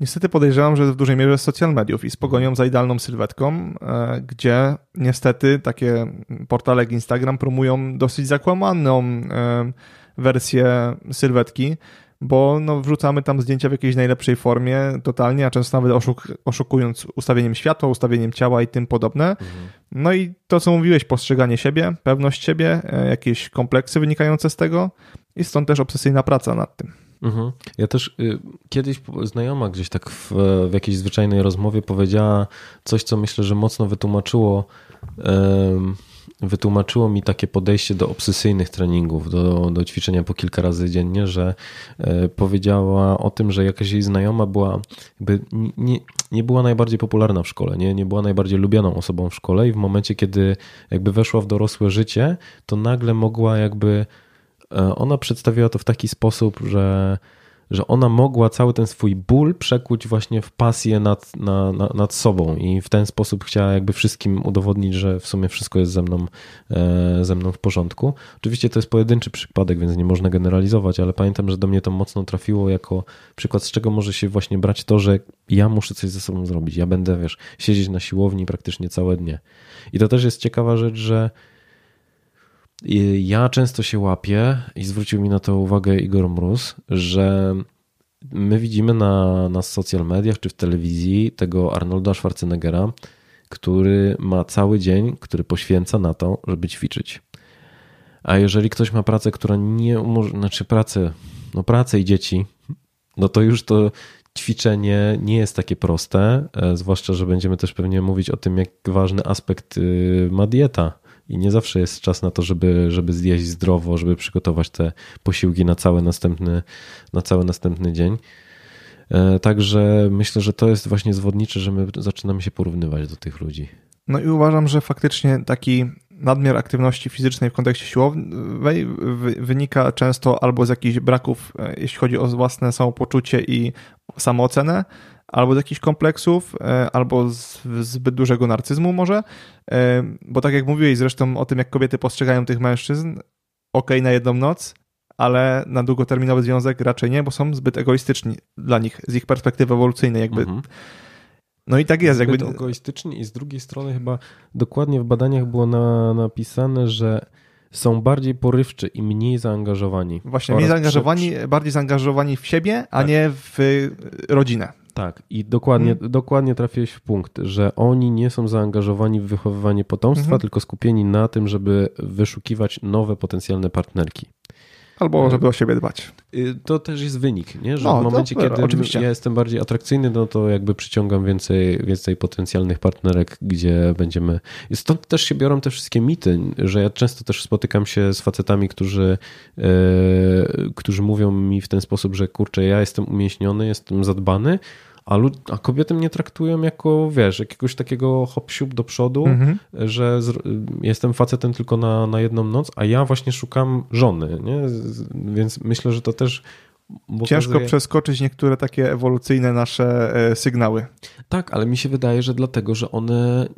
Niestety podejrzewam, że w dużej mierze z social mediów i z pogonią za idealną sylwetką, e, gdzie niestety takie portale jak Instagram promują dosyć zakłamaną e, wersję sylwetki, bo no, wrzucamy tam zdjęcia w jakiejś najlepszej formie totalnie, a często nawet oszuk oszukując ustawieniem światła, ustawieniem ciała i tym podobne. Mhm. No i to, co mówiłeś, postrzeganie siebie, pewność siebie, e, jakieś kompleksy wynikające z tego i stąd też obsesyjna praca nad tym. Mhm. Ja też y, kiedyś znajoma gdzieś tak w, w jakiejś zwyczajnej rozmowie powiedziała coś, co myślę, że mocno wytłumaczyło wytłumaczyło mi takie podejście do obsesyjnych treningów, do, do ćwiczenia po kilka razy dziennie, że e, powiedziała o tym, że jakaś jej znajoma była, jakby nie, nie była najbardziej popularna w szkole, nie, nie była najbardziej lubianą osobą w szkole i w momencie, kiedy jakby weszła w dorosłe życie, to nagle mogła jakby, ona przedstawiła to w taki sposób, że że ona mogła cały ten swój ból przekuć właśnie w pasję nad, na, na, nad sobą i w ten sposób chciała jakby wszystkim udowodnić, że w sumie wszystko jest ze mną, e, ze mną w porządku. Oczywiście to jest pojedynczy przypadek, więc nie można generalizować, ale pamiętam, że do mnie to mocno trafiło jako przykład, z czego może się właśnie brać to, że ja muszę coś ze sobą zrobić. Ja będę, wiesz, siedzieć na siłowni praktycznie całe dnie. I to też jest ciekawa rzecz, że ja często się łapię i zwrócił mi na to uwagę Igor Mróz, że my widzimy na, na social mediach czy w telewizji tego Arnolda Schwarzeneggera, który ma cały dzień, który poświęca na to, żeby ćwiczyć. A jeżeli ktoś ma pracę, która nie umożliwia, znaczy pracę, no pracę i dzieci, no to już to ćwiczenie nie jest takie proste, e, zwłaszcza, że będziemy też pewnie mówić o tym, jak ważny aspekt y, ma dieta i nie zawsze jest czas na to, żeby, żeby zjeść zdrowo, żeby przygotować te posiłki na cały następny, na cały następny dzień. E, także myślę, że to jest właśnie zwodnicze, że my zaczynamy się porównywać do tych ludzi. No i uważam, że faktycznie taki nadmiar aktywności fizycznej w kontekście siłowej wynika często albo z jakichś braków, e, jeśli chodzi o własne samopoczucie i samoocenę, albo z jakichś kompleksów, e, albo z zbyt dużego narcyzmu może, e, bo tak jak mówiłeś zresztą o tym, jak kobiety postrzegają tych mężczyzn, ok na jedną noc, ale na długoterminowy związek raczej nie, bo są zbyt egoistyczni dla nich, z ich perspektywy ewolucyjnej jakby. Mhm. No i tak jest. Zbyt jakby... egoistyczni i z drugiej strony chyba dokładnie w badaniach było na, napisane, że są bardziej porywczy i mniej zaangażowani. Właśnie, mniej zaangażowani, przy... bardziej zaangażowani w siebie, a tak. nie w rodzinę. Tak, i dokładnie, hmm. dokładnie trafiłeś w punkt, że oni nie są zaangażowani w wychowywanie potomstwa, hmm. tylko skupieni na tym, żeby wyszukiwać nowe potencjalne partnerki. Albo żeby o siebie dbać. Y, to też jest wynik, nie? że no, w momencie, to, kiedy oczywiście. ja jestem bardziej atrakcyjny, no to jakby przyciągam więcej, więcej potencjalnych partnerek, gdzie będziemy. Stąd też się biorą te wszystkie mity, że ja często też spotykam się z facetami, którzy, yy, którzy mówią mi w ten sposób, że kurczę, ja jestem umięśniony, jestem zadbany, a, lud- a kobiety mnie traktują jako, wiesz, jakiegoś takiego hop do przodu, mhm. że z- jestem facetem tylko na, na jedną noc, a ja właśnie szukam żony, nie? Więc myślę, że to też Ciężko przeskoczyć niektóre takie ewolucyjne nasze e, sygnały. Tak, ale mi się wydaje, że dlatego, że one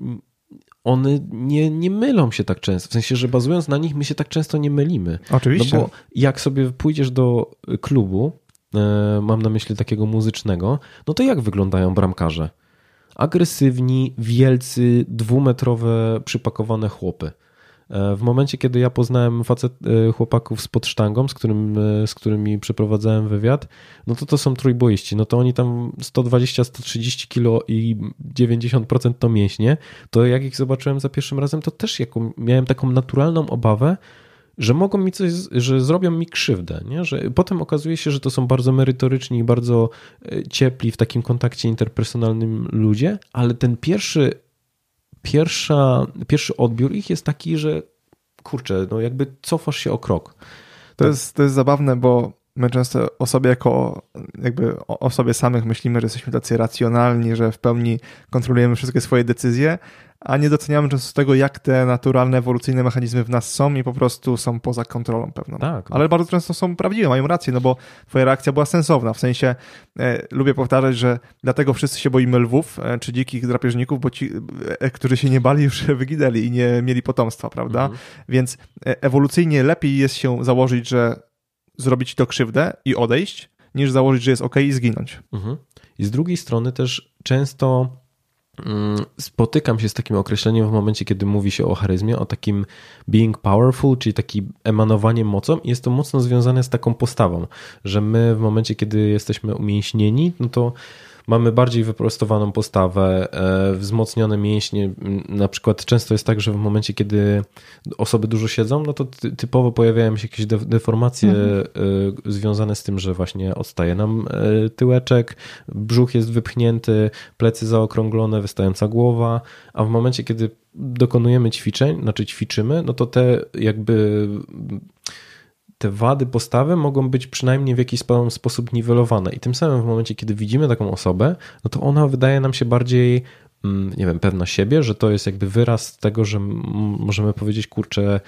one nie, nie mylą się tak często. W sensie, że bazując na nich, my się tak często nie mylimy. Oczywiście. No bo jak sobie pójdziesz do klubu, mam na myśli takiego muzycznego, no to jak wyglądają bramkarze? Agresywni, wielcy, dwumetrowe, przypakowane chłopy. E, w momencie, kiedy ja poznałem facet, e, chłopaków z podsztangą, z, którym, z którymi przeprowadzałem wywiad, no to to są trójboiści. No to oni tam 120-130 kilo i 90% to mięśnie. To jak ich zobaczyłem za pierwszym razem, to też jaką, miałem taką naturalną obawę, że mogą mi coś, że zrobią mi krzywdę, nie? że potem okazuje się, że to są bardzo merytoryczni i bardzo e, ciepli w takim kontakcie interpersonalnym ludzie, ale ten pierwszy, pierwsza, pierwszy odbiór ich jest taki, że kurczę, no jakby cofasz się o krok. To, jest, to jest zabawne, bo my często o sobie jako jakby o sobie samych myślimy, że jesteśmy tacy racjonalni, że w pełni kontrolujemy wszystkie swoje decyzje, a nie doceniamy często tego, jak te naturalne, ewolucyjne mechanizmy w nas są i po prostu są poza kontrolą pewną. Tak. Ale bardzo często są prawdziwe, mają rację, no bo twoja reakcja była sensowna, w sensie e, lubię powtarzać, że dlatego wszyscy się boimy lwów e, czy dzikich drapieżników, bo ci, e, którzy się nie bali, już wyginęli i nie mieli potomstwa, prawda? Mhm. Więc e, ewolucyjnie lepiej jest się założyć, że zrobić to krzywdę i odejść, niż założyć, że jest ok i zginąć. Mhm. I z drugiej strony też często mm, spotykam się z takim określeniem w momencie, kiedy mówi się o charyzmie, o takim being powerful, czyli taki emanowaniem mocą jest to mocno związane z taką postawą, że my w momencie, kiedy jesteśmy umięśnieni, no to mamy bardziej wyprostowaną postawę, e, wzmocnione mięśnie. Na przykład często jest tak, że w momencie, kiedy osoby dużo siedzą, no to typowo pojawiają się jakieś deformacje mhm. E, związane z tym, że właśnie odstaje nam e, tyłeczek, brzuch jest wypchnięty, plecy zaokrąglone, wystająca głowa, a w momencie, kiedy dokonujemy ćwiczeń, znaczy ćwiczymy, no to te jakby te wady postawy mogą być przynajmniej w jakiś sposób niwelowane. I tym samym w momencie, kiedy widzimy taką osobę, no to ona wydaje nam się bardziej mm, nie wiem, pewna siebie, że to jest jakby wyraz tego, że możemy powiedzieć, kurczę,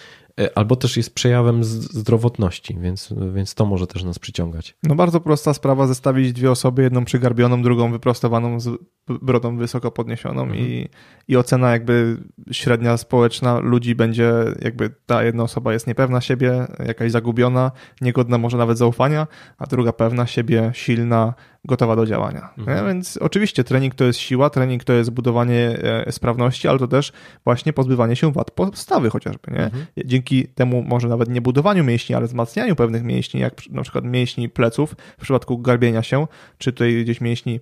albo też jest przejawem zdrowotności, więc, więc to może też nas przyciągać. No bardzo prosta sprawa zestawić dwie osoby, jedną przygarbioną, drugą wyprostowaną z brodą wysoko podniesioną mhm. i, i ocena jakby średnia społeczna ludzi będzie jakby ta jedna osoba jest niepewna siebie, jakaś zagubiona, niegodna może nawet zaufania, a druga pewna siebie, silna, gotowa do działania. Mhm. Więc oczywiście trening to jest siła, trening to jest budowanie e, sprawności, ale to też właśnie pozbywanie się wad postawy chociażby. Nie? Mhm. Dzięki temu może nawet nie budowaniu mięśni, ale wzmacnianiu pewnych mięśni, jak na przykład mięśni pleców w przypadku garbienia się, czy tutaj gdzieś mięśni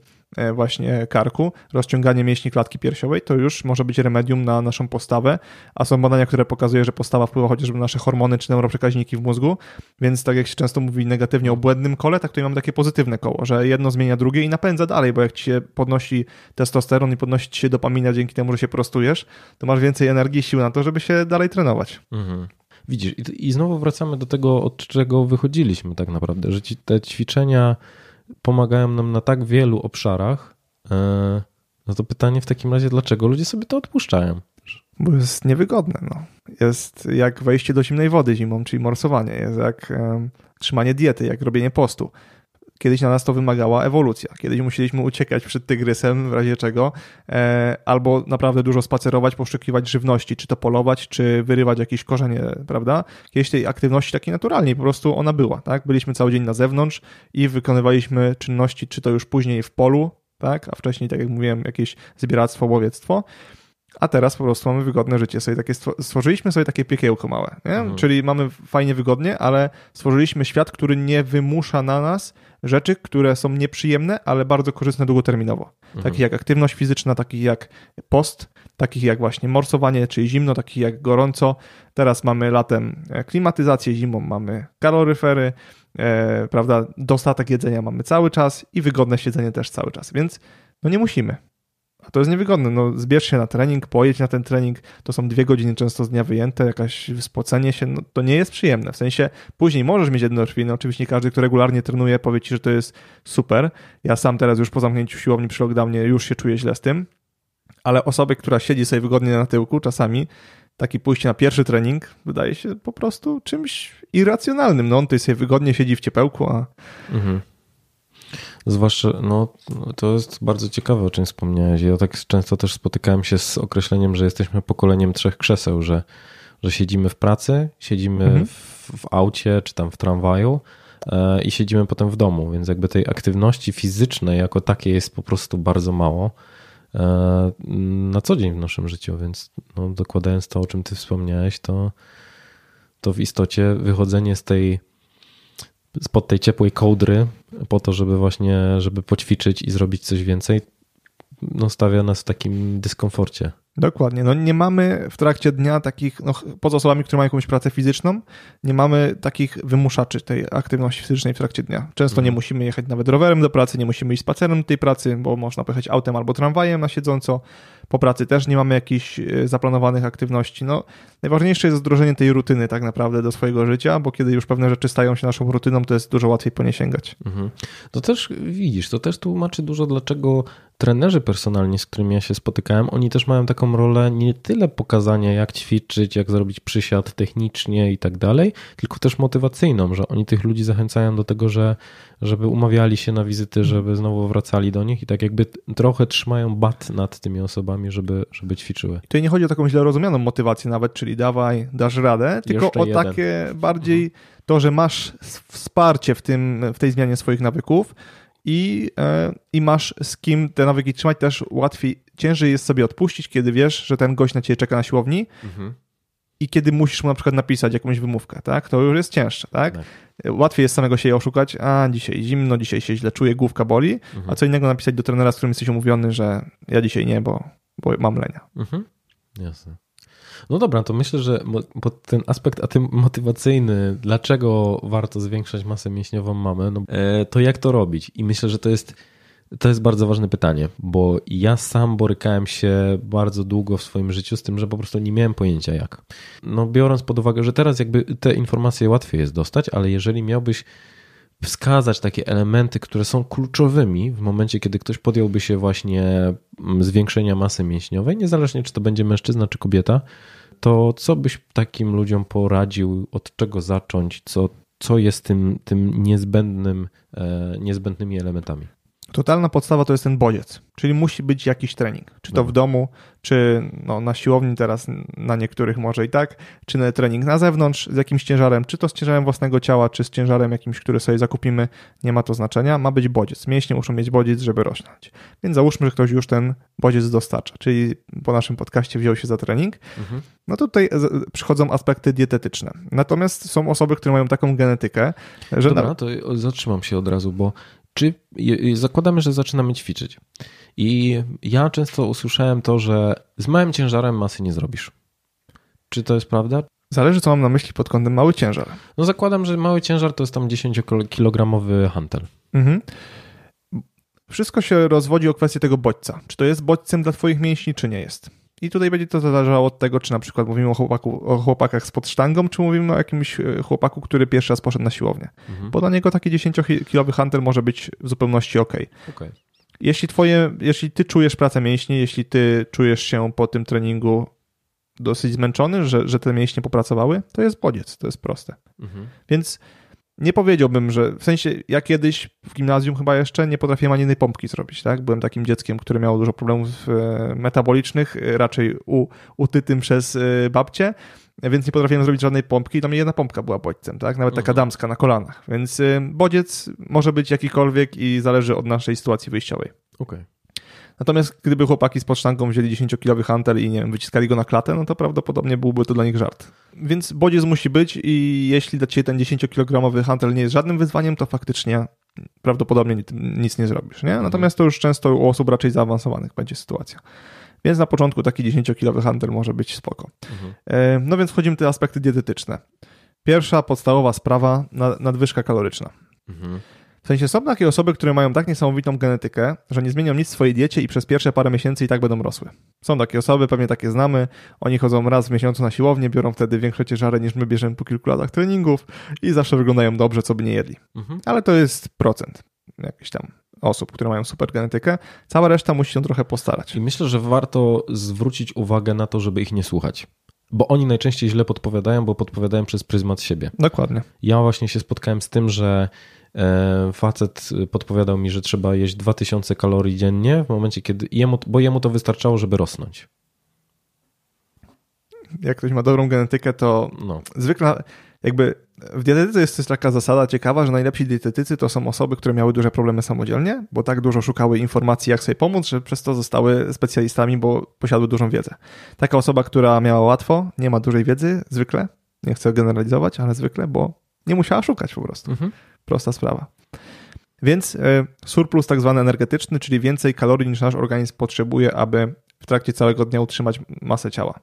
właśnie karku, rozciąganie mięśni klatki piersiowej, to już może być remedium na naszą postawę, a są badania, które pokazują, że postawa wpływa chociażby na nasze hormony czy neuroprzekaźniki w mózgu, więc tak jak się często mówi negatywnie o błędnym kole, tak tutaj mamy takie pozytywne koło, że jedno zmienia drugie i napędza dalej, bo jak ci się podnosi testosteron i podnosi ci się dopamina dzięki temu, że się prostujesz, to masz więcej energii i sił na to, żeby się dalej trenować. Mhm. Widzisz, i, znowu wracamy do tego, od czego wychodziliśmy tak naprawdę, że ci te ćwiczenia pomagają nam na tak wielu obszarach, e, no to pytanie w takim razie, dlaczego ludzie sobie to odpuszczają? Bo jest niewygodne. No. Jest jak wejście do zimnej wody zimą, czyli morsowanie. Jest jak um, trzymanie diety, jak robienie postu. Kiedyś na nas to wymagała ewolucja. Kiedyś musieliśmy uciekać przed tygrysem, w razie czego, e, albo naprawdę dużo spacerować, poszukiwać żywności, czy to polować, czy wyrywać jakieś korzenie, prawda? Kiedyś tej aktywności takiej naturalnej po prostu ona była, tak? Byliśmy cały dzień na zewnątrz i wykonywaliśmy czynności, czy to już później w polu, tak? A wcześniej, tak jak mówiłem, jakieś zbieractwo, łowiectwo a teraz po prostu mamy wygodne życie. Sobie takie stworzyliśmy sobie takie piekiełko małe, mhm. czyli mamy fajnie wygodnie, ale stworzyliśmy świat, który nie wymusza na nas rzeczy, które są nieprzyjemne, ale bardzo korzystne długoterminowo. Mhm. Takich jak aktywność fizyczna, takich jak post, takich jak właśnie morsowanie, czyli zimno, takich jak gorąco. Teraz mamy latem e, klimatyzację, zimą mamy kaloryfery, e, prawda, dostatek jedzenia mamy cały czas i wygodne siedzenie też cały czas, więc no nie musimy. A to jest niewygodne. No, zbierz się na trening, pojedź na ten trening, to są dwie godziny często z dnia wyjęte, jakaś spocenie się, no, to nie jest przyjemne. W sensie później możesz mieć endorfiny, oczywiście każdy, kto regularnie trenuje, powie ci, że to jest super. Ja sam teraz już po zamknięciu siłowni przy lockdownie już się czuję źle z tym, ale osoby, która siedzi sobie wygodnie na tyłku, czasami taki pójście na pierwszy trening wydaje się po prostu czymś irracjonalnym. No on tutaj sobie wygodnie siedzi w ciepełku, a... Mhm. Zwłaszcza, no, to jest bardzo ciekawe, o czym wspomniałeś. Ja tak często też spotykałem się z określeniem, że jesteśmy pokoleniem trzech krzeseł, że, że siedzimy w pracy, siedzimy mhm. w, w aucie czy tam w tramwaju e, i siedzimy potem w domu, więc jakby tej aktywności fizycznej jako takiej jest po prostu bardzo mało e, na co dzień w naszym życiu, więc no, dokładając to, o czym ty wspomniałeś, to, to w istocie wychodzenie z tej spod tej ciepłej kołdry po to, żeby właśnie, żeby poćwiczyć i zrobić coś więcej, no stawia nas w takim dyskomforcie. Dokładnie. No nie mamy w trakcie dnia takich, no poza osobami, które mają jakąś pracę fizyczną, nie mamy takich wymuszaczy tej aktywności fizycznej w trakcie dnia. Często mhm. nie musimy jechać nawet rowerem do pracy, nie musimy iść spacerem do tej pracy, bo można pojechać autem albo tramwajem na siedząco. Po pracy też nie mamy jakichś e, zaplanowanych aktywności. No, najważniejsze jest wdrożenie tej rutyny tak naprawdę do swojego życia, bo kiedy już pewne rzeczy stają się naszą rutyną, to jest dużo łatwiej po nie sięgać. Mhm. To też widzisz, to też tłumaczy dużo, dlaczego trenerzy personalni, z którymi ja się spotykałem, oni też mają taką rolę nie tyle pokazania, jak ćwiczyć, jak zrobić przysiad technicznie i tak dalej, tylko też motywacyjną, że oni tych ludzi zachęcają do tego, że żeby umawiali się na wizyty, żeby znowu wracali do nich i tak jakby trochę trzymają bat nad tymi osobami, żeby, żeby ćwiczyły. I tutaj nie chodzi o taką źle rozumianą motywację nawet, czyli dawaj, dasz radę, tylko Jeszcze o jeden. takie bardziej mhm. to, że masz wsparcie w, tym, w tej zmianie swoich nawyków, i, e, i masz z kim te nawyki trzymać, też łatwiej, ciężej jest sobie odpuścić, kiedy wiesz, że ten gość na ciebie czeka na siłowni mhm. i kiedy musisz mu na przykład napisać jakąś wymówkę, tak? To już jest cięższe, tak? tak. Łatwiej jest samego siebie oszukać, a dzisiaj zimno, dzisiaj się źle czuję, główka boli, mhm. a co innego napisać do trenera, z którym jesteś umówiony, że ja dzisiaj nie, bo, bo mam lenia. Mhm. Jasne. No dobra, to myślę, że pod ten aspekt motywacyjny, dlaczego warto zwiększać masę mięśniową mamy, no, e, to jak to robić? I myślę, że to jest to jest bardzo ważne pytanie, bo ja sam borykałem się bardzo długo w swoim życiu z tym, że po prostu nie miałem pojęcia jak. No biorąc pod uwagę, że teraz jakby te informacje łatwiej jest dostać, ale jeżeli miałbyś wskazać takie elementy, które są kluczowymi w momencie, kiedy ktoś podjąłby się właśnie mm, zwiększenia masy mięśniowej, niezależnie czy to będzie mężczyzna czy kobieta, to co byś takim ludziom poradził, od czego zacząć, co, co jest tym, tym niezbędnym, e, niezbędnymi elementami? Totalna podstawa to jest ten bodziec, czyli musi być jakiś trening. Czy to w domu, czy no, na siłowni teraz na niektórych może i tak, czy na trening na zewnątrz z jakimś ciężarem, czy to z ciężarem własnego ciała, czy z ciężarem jakimś, który sobie zakupimy, nie ma to znaczenia. Ma być bodziec. Mięśnie muszą mieć bodziec, żeby rosnąć. Więc załóżmy, że ktoś już ten bodziec dostarcza, czyli po naszym podcaście wziął się za trening. Mhm. No tutaj przychodzą aspekty dietetyczne. Natomiast są osoby, które mają taką genetykę, że... Dobra, na... to zatrzymam się od razu, bo czy zakładamy, że zaczynamy ćwiczyć. I ja często usłyszałem to, że z małym ciężarem masy nie zrobisz. Czy to jest prawda? Zależy, co mam na myśli pod kątem mały ciężar. No zakładam, że mały ciężar to jest tam 10-kilogramowy hantel. Mhm. Wszystko się rozwodzi o kwestię tego bodźca. Czy to jest bodźcem dla twoich mięśni, czy nie jest. I tutaj będzie to zależało od tego, czy na przykład mówimy o, chłopaku, o chłopakach z sztangą, czy mówimy o jakimś e, chłopaku, który pierwszy raz poszedł na siłownię. Mhm. Bo dla niego taki 10-kilowy hunter może być w zupełności ok. okay. Jeśli, twoje, jeśli ty czujesz pracę mięśni, jeśli ty czujesz się po tym treningu dosyć zmęczony, że, że te mięśnie popracowały, to jest bodziec, to jest proste. Mhm. Więc nie powiedziałbym, że w sensie ja kiedyś w gimnazjum chyba jeszcze nie potrafiłem ani jednej pompki zrobić, tak? Byłem takim dzieckiem, które miało dużo problemów e, metabolicznych, e, raczej u, utytym przez e, babcię, więc nie potrafiłem zrobić żadnej pompki i tam jedna pompka była bodźcem, tak? Nawet taka mhm. damska na kolanach. Więc bodziec może być jakikolwiek i zależy od naszej sytuacji wyjściowej. Okej. Okay. Natomiast gdyby chłopaki z podsztangą wzięli 10-kilowy hantel i nie wiem, wyciskali go na klatę, no to prawdopodobnie byłby to dla nich żart. Więc bodziec musi być i jeśli dla ciebie ten 10-kilogramowy hantel nie jest żadnym wyzwaniem, to faktycznie prawdopodobnie nic nie zrobisz, nie? Mhm. Natomiast to już często u osób raczej zaawansowanych będzie sytuacja. Więc na początku taki 10-kilowy handel może być spoko. Mhm. E, no więc wchodzimy w te aspekty dietetyczne. Pierwsza podstawowa sprawa, nadwyżka kaloryczna. Mhm. W sensie są takie osoby, które mają tak niesamowitą genetykę, że nie zmienią nic w swojej diecie i przez pierwsze parę miesięcy i tak będą rosły. Są takie osoby, pewnie takie znamy, oni chodzą raz w miesiącu na siłownię, biorą wtedy większe ciężary niż my bierzemy po kilku latach treningów i zawsze wyglądają dobrze, co by nie jedli. Mhm. Ale to jest procent jakiś tam osób, które mają super genetykę. Cała reszta musi się trochę postarać. I myślę, że warto zwrócić uwagę na to, żeby ich nie słuchać. Bo oni najczęściej źle podpowiadają, bo podpowiadają przez pryzmat siebie. Dokładnie. Ja właśnie się spotkałem z tym, że E, facet podpowiadał mi, że trzeba jeść 2000 kalorii dziennie w momencie, kiedy jemu, bo jemu to wystarczało, żeby rosnąć. Jak ktoś ma dobrą genetykę, to no. zwykle jakby w dietetyce jest też taka zasada ciekawa, że najlepsi dietetycy to są osoby, które miały duże problemy samodzielnie, bo tak dużo szukały informacji, jak sobie pomóc, że przez to zostały specjalistami, bo posiadły dużą wiedzę. Taka osoba, która miała łatwo, nie ma dużej wiedzy, zwykle, nie chcę generalizować, ale zwykle, bo nie musiała szukać po prostu. Mhm. Prosta sprawa. Więc e, surplus tak zwany energetyczny, czyli więcej kalorii niż nasz organizm potrzebuje, aby w trakcie całego dnia utrzymać masę ciała.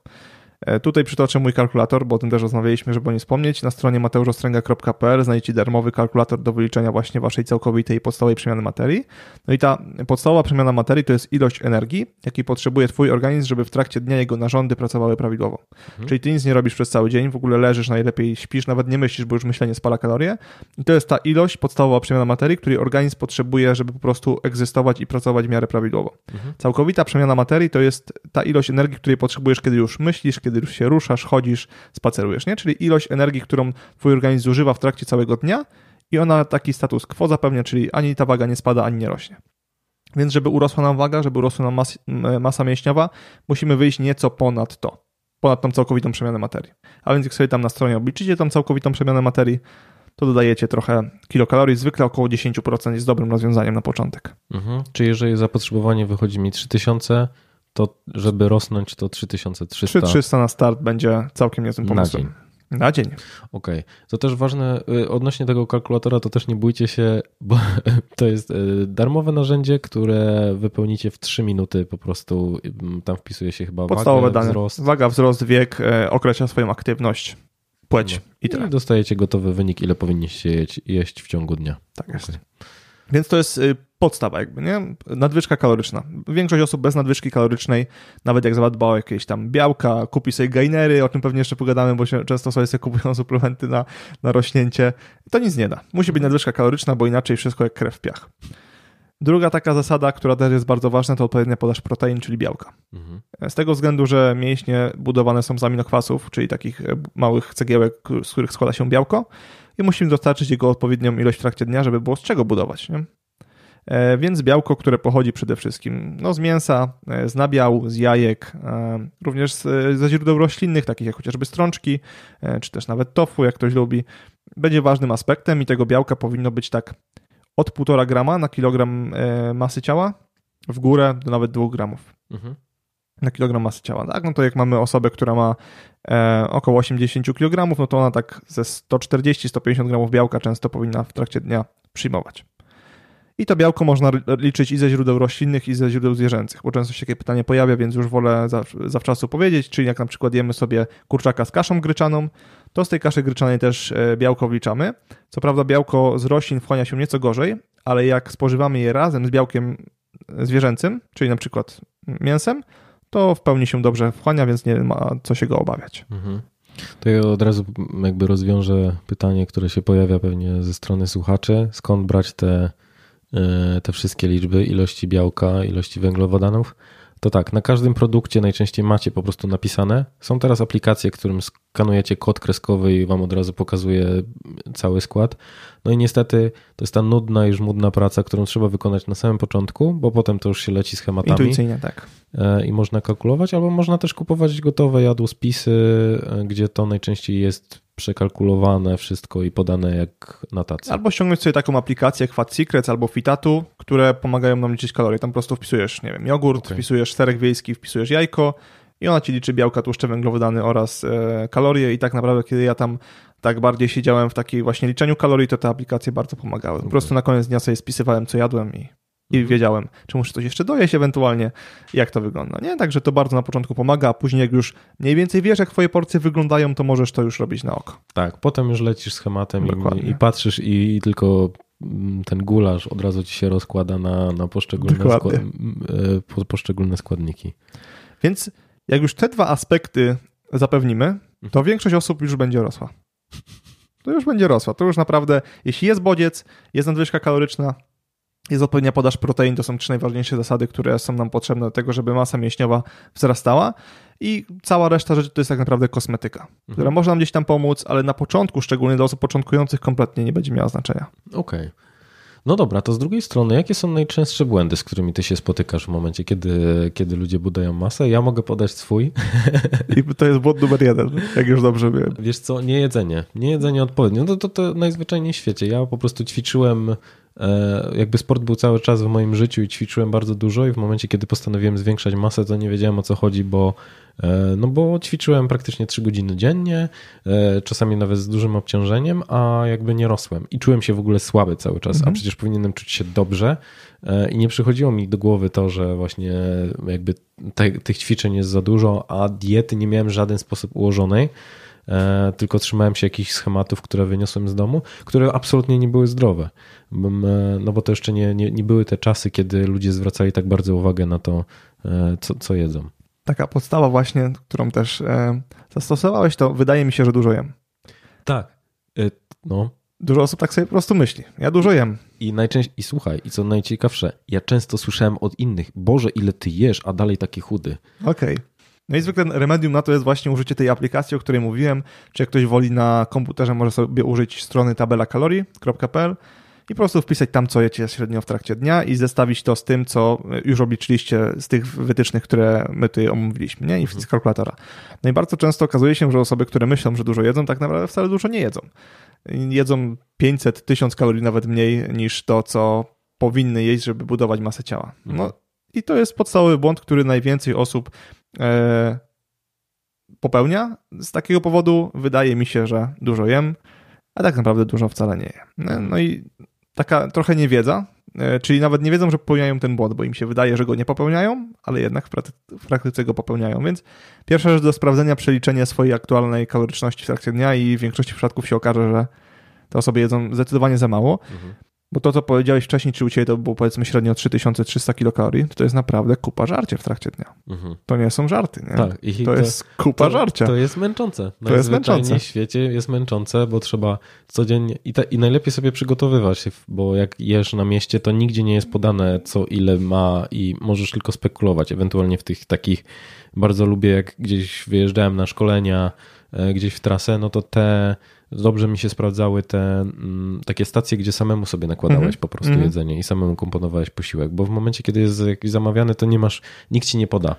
E, tutaj przytoczę mój kalkulator, bo o tym też rozmawialiśmy, żeby o nie wspomnieć. Na stronie mateuszostrenga.pl znajdziecie darmowy kalkulator do wyliczenia właśnie waszej całkowitej podstawowej przemiany materii. No i ta podstawowa przemiana materii to jest ilość energii, jakiej potrzebuje twój organizm, żeby w trakcie dnia jego narządy pracowały prawidłowo. Mhm. Czyli ty nic nie robisz przez cały dzień, w ogóle leżysz, najlepiej śpisz, nawet nie myślisz, bo już myślenie spala kalorie. I to jest ta ilość, podstawowa przemiana materii, której organizm potrzebuje, żeby po prostu egzystować i pracować w miarę prawidłowo. Mhm. Całkowita przemiana materii to jest ta ilość energii, której potrzebujesz, kiedy już myślisz, kiedy już się ruszasz, chodzisz, spacerujesz, nie? Czyli ilość energii, którą twój organizm zużywa w trakcie całego dnia i ona taki status quo zapewnia, czyli ani ta waga nie spada, ani nie rośnie. Więc żeby urosła nam waga, żeby urosła nam mas masa mięśniowa, musimy wyjść nieco ponad to, ponad tą całkowitą przemianę materii. A więc jak sobie tam na stronie obliczycie tą całkowitą przemianę materii, to dodajecie trochę kilokalorii, zwykle około 10% jest dobrym rozwiązaniem na początek. Mhm. Czy jeżeli zapotrzebowanie wychodzi mi 3000, to żeby rosnąć to 3300. 3300 na start będzie całkiem niezłym pomysłem. Na dzień. Na dzień. Okej. Okay. To też ważne, y, odnośnie tego kalkulatora, to też nie bójcie się, bo to jest y, darmowe narzędzie, które wypełnicie w 3 minuty po prostu. Y, tam wpisuje się chyba Podstawowe wagę, dane. wzrost. Waga, wzrost, wiek, e, określa swoją aktywność, płeć No. i tyle. I dostajecie gotowy wynik, ile powinniście jeść, jeść w ciągu dnia. Tak jest. Okej. Więc to jest y, podstawa jakby, nie? Nadwyżka kaloryczna. Większość osób bez nadwyżki kalorycznej, nawet jak zadba o jakieś tam białka, kupi sobie gainery, o czym pewnie jeszcze pogadamy, bo się często sobie, sobie kupują suplementy na, na rośnięcie, to nic nie da. Musi być nadwyżka kaloryczna, bo inaczej wszystko jak krew w piach. Druga taka zasada, która też jest bardzo ważna, to odpowiednia podaż protein, czyli białka. Mhm. Z tego względu, że mięśnie budowane są z aminokwasów, czyli takich e, małych cegiełek, z których składa się białko i musimy dostarczyć jego odpowiednią ilość w trakcie dnia, żeby było z czego budować. Nie? E, Więc białko, które pochodzi przede wszystkim no, z mięsa, e, z nabiału, z jajek, e, również ze źródeł roślinnych, takich jak chociażby strączki, czy też nawet tofu, jak ktoś lubi, będzie ważnym aspektem i tego białka powinno być tak od 1,5 grama na kilogram masy ciała w górę do nawet 2 gramów Mhm. Na kilogram masy ciała. Tak? No to jak mamy osobę, która ma e, około 80 kg, no to ona tak ze 140-150 gramów białka często powinna w trakcie dnia przyjmować. I to białko można liczyć i ze źródeł roślinnych, i ze źródeł zwierzęcych, bo często się takie pytanie pojawia, więc już wolę zaw- zawczasu powiedzieć, czyli jak na przykład jemy sobie kurczaka z kaszą gryczaną, to z tej kaszy gryczanej też e, białko wliczamy. Co prawda białko z roślin wchłania się nieco gorzej, ale jak spożywamy je razem z białkiem zwierzęcym, czyli na przykład mięsem, to w pełni się dobrze wchłania, więc nie ma co się go obawiać. Mhm. To ja od razu jakby rozwiążę pytanie, które się pojawia pewnie ze strony słuchaczy. Skąd brać te, e, te wszystkie liczby, ilości białka, ilości węglowodanów? To tak, na każdym produkcie najczęściej macie po prostu napisane. Są teraz aplikacje, którym skanujecie kod kreskowy i wam od razu pokazuje cały skład. No i niestety to jest ta nudna i żmudna praca, którą trzeba wykonać na samym początku, bo potem to już się leci schematami Intuicyjnie, tak. e, i można kalkulować, albo można też kupować gotowe jadłospisy, e, gdzie to najczęściej jest przekalkulowane wszystko i podane jak na tacy. Albo ściągnąć sobie taką aplikację jak Fat Secrets albo Fitatu, które pomagają nam liczyć kalorie. Tam po prostu wpisujesz, nie wiem, jogurt, Okej. wpisujesz serek wiejski, wpisujesz jajko i ona ci liczy białka, tłuszcze, węglowodany oraz e, kalorie i tak naprawdę kiedy ja tam tak bardziej siedziałem w takiej właśnie liczeniu kalorii, to te aplikacje bardzo pomagały. Po prostu na koniec dnia sobie spisywałem, co jadłem i, i Mhm. wiedziałem, czy muszę coś jeszcze dojeść ewentualnie, jak to wygląda. Nie, także to bardzo na początku pomaga, a później jak już mniej więcej wiesz, jak twoje porcje wyglądają, to możesz to już robić na oko. Tak, potem już lecisz schematem i, i patrzysz i, i tylko mm, ten gulasz od razu ci się rozkłada na, na poszczególne, skład, e, po- poszczególne składniki. Więc jak już te dwa aspekty zapewnimy, to większość osób już będzie rosła. To już będzie rosła. To już naprawdę, jeśli jest bodziec, jest nadwyżka kaloryczna, jest odpowiednia podaż protein, to są trzy najważniejsze zasady, które są nam potrzebne do tego, żeby masa mięśniowa wzrastała. I cała reszta rzeczy to jest tak naprawdę kosmetyka, która może nam gdzieś tam pomóc, ale na początku, szczególnie dla osób początkujących, kompletnie nie będzie miała znaczenia. Okej. No dobra, to z drugiej strony, jakie są najczęstsze błędy, z którymi ty się spotykasz w momencie, kiedy, kiedy ludzie budują masę? Ja mogę podać swój. I to jest błąd numer jeden, jak już dobrze wiem. Wiesz co, nie jedzenie. Nie jedzenie odpowiednio. No to, to najzwyczajniej w świecie. Ja po prostu ćwiczyłem, jakby sport był cały czas w moim życiu i ćwiczyłem bardzo dużo i w momencie, kiedy postanowiłem zwiększać masę, to nie wiedziałem o co chodzi, bo, e, no bo ćwiczyłem praktycznie 3 godziny dziennie, e, czasami nawet z dużym obciążeniem, a jakby nie rosłem i czułem się w ogóle słaby cały czas, a Mhm. przecież powinienem czuć się dobrze e, i nie przychodziło mi do głowy to, że właśnie jakby te, tych ćwiczeń jest za dużo, a diety nie miałem w żaden sposób ułożonej e, tylko trzymałem się jakichś schematów, które wyniosłem z domu, które absolutnie nie były zdrowe. E, No bo to jeszcze nie, nie, nie były te czasy, kiedy ludzie zwracali tak bardzo uwagę na to, e, co, co jedzą. Taka podstawa właśnie, którą też e, zastosowałeś, to wydaje mi się, że dużo jem. Tak. No. Dużo osób tak sobie po prostu myśli. Ja dużo jem. I najczęściej, i słuchaj, i co najciekawsze, ja często słyszałem od innych, Boże, ile ty jesz, a dalej taki chudy. Okej. No i zwykle remedium na to jest właśnie użycie tej aplikacji, o której mówiłem. Czy jak ktoś woli na komputerze, może sobie użyć strony tabelakalorii.pl i po prostu wpisać tam, co jecie średnio w trakcie dnia i zestawić to z tym, co już obliczyliście z tych wytycznych, które my tutaj omówiliśmy, nie? I z kalkulatora. No i bardzo często okazuje się, że osoby, które myślą, że dużo jedzą, tak naprawdę wcale dużo nie jedzą. Jedzą 500, 1000 kalorii nawet mniej niż to, co powinny jeść, żeby budować masę ciała. No, I to jest podstawowy błąd, który najwięcej osób popełnia. Z takiego powodu wydaje mi się, że dużo jem, a tak naprawdę dużo wcale nie jem. No i taka trochę niewiedza, e, czyli nawet nie wiedzą, że popełniają ten błąd, bo im się wydaje, że go nie popełniają, ale jednak w, w praktyce go popełniają. Więc pierwsza rzecz do sprawdzenia przeliczenie swojej aktualnej kaloryczności w trakcie dnia i w większości przypadków się okaże, że te osoby jedzą zdecydowanie za mało. Mhm. Bo to, co powiedziałeś wcześniej, czy u Ciebie to było powiedzmy średnio 3300 kilokalorii, to, to jest naprawdę kupa żarcia w trakcie dnia. Mhm. To nie są żarty, nie? Tak. To, to jest kupa to, żarcia. To jest męczące. To jest męczące. w świecie jest męczące, bo trzeba codziennie i, ta, i najlepiej sobie przygotowywać, bo jak jesz na mieście, to nigdzie nie jest podane co ile ma i możesz tylko spekulować, ewentualnie w tych takich bardzo lubię, jak gdzieś wyjeżdżałem na szkolenia, e, gdzieś w trasę, no to te dobrze mi się sprawdzały te mm, takie stacje, gdzie samemu sobie nakładałeś mm -hmm. po prostu mm -hmm. jedzenie i samemu komponowałeś posiłek, bo w momencie, kiedy jest jakiś zamawiany, to nie masz, nikt ci nie poda.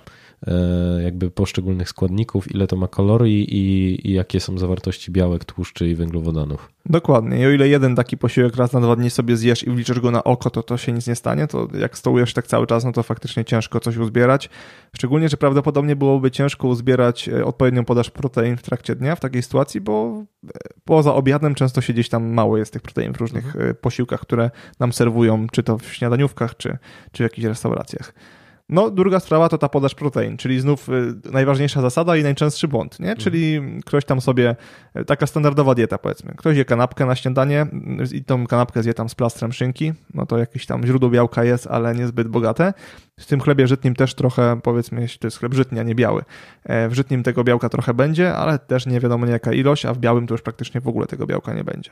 E, jakby poszczególnych składników, ile to ma kalorii i, i, jakie są zawartości białek, tłuszczy i węglowodanów. Dokładnie. I o ile jeden taki posiłek raz na dwa dni sobie zjesz i wliczysz go na oko, to to się nic nie stanie, to jak stołujesz tak cały czas, no to faktycznie ciężko coś uzbierać. Szczególnie, że prawdopodobnie byłoby ciężko uzbierać e, odpowiednią podaż protein w trakcie dnia w takiej sytuacji, bo e, poza obiadem często się gdzieś tam mało jest tych protein w różnych mhm. posiłkach, które nam serwują, czy to w śniadaniówkach, czy, czy w jakichś restauracjach. No, druga sprawa to ta podaż protein, czyli znów y, najważniejsza zasada i najczęstszy błąd, nie? Czyli mhm. ktoś tam sobie, y, taka standardowa dieta powiedzmy, ktoś je kanapkę na śniadanie y, i tą kanapkę zje tam z plastrem szynki, no to jakieś tam źródło białka jest, ale niezbyt bogate. W tym chlebie żytnim też trochę, powiedzmy, jeśli to jest chleb żytni, a nie biały, e, w żytnim tego białka trochę będzie, ale też nie wiadomo jaka ilość, a w białym to już praktycznie w ogóle tego białka nie będzie.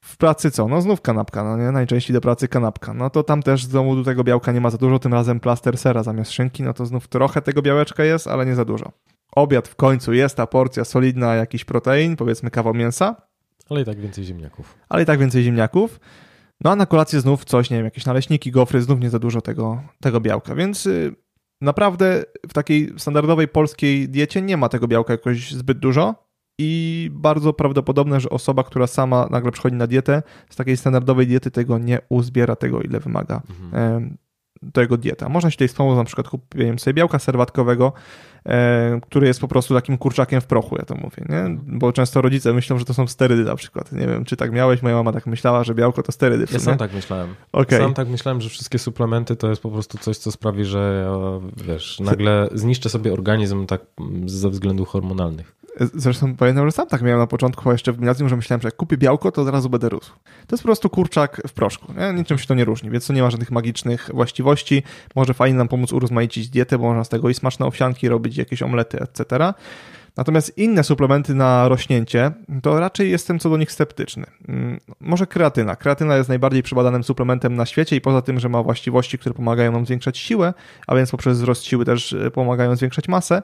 W pracy co? No znów kanapka, no nie? Najczęściej do pracy kanapka. No to tam też znowu do tego białka nie ma za dużo, tym razem plaster sera zamiast szynki, no to znów trochę tego białeczka jest, ale nie za dużo. Obiad w końcu jest ta porcja solidna, jakiś protein, powiedzmy kawał mięsa. Ale i tak więcej ziemniaków. Ale i tak więcej ziemniaków. No a na kolację znów coś, nie wiem, jakieś naleśniki, gofry, znów nie za dużo tego, tego białka, więc y, naprawdę w takiej standardowej polskiej diecie nie ma tego białka jakoś zbyt dużo i bardzo prawdopodobne, że osoba, która sama nagle przychodzi na dietę, z takiej standardowej diety tego nie uzbiera tego, ile wymaga mhm. tego dieta. Można się tutaj wspomóc na przykład kupieniem sobie białka serwatkowego, który jest po prostu takim kurczakiem w prochu, ja to mówię, nie? Mhm. Bo często rodzice myślą, że to są sterydy na przykład. Nie wiem, czy tak miałeś, moja mama tak myślała, że białko to sterydy. Ja sam tak myślałem. Okay. Sam tak myślałem, że wszystkie suplementy to jest po prostu coś, co sprawi, że wiesz, nagle zniszczę sobie organizm tak ze względów hormonalnych. Zresztą pamiętam, że sam tak miałem na początku, jeszcze w gimnazjum, że myślałem, że jak kupię białko, to od razu będę rósł. To jest po prostu kurczak w proszku. Nie? Niczym się to nie różni, więc to nie ma żadnych magicznych właściwości. Może fajnie nam pomóc urozmaicić dietę, bo można z tego i smaczne owsianki robić, jakieś omlety, etc. Natomiast inne suplementy na rośnięcie, to raczej jestem co do nich sceptyczny. Mm, może kreatyna. Kreatyna jest najbardziej przebadanym suplementem na świecie i poza tym, że ma właściwości, które pomagają nam zwiększać siłę, a więc poprzez wzrost siły też e, pomagają zwiększać masę,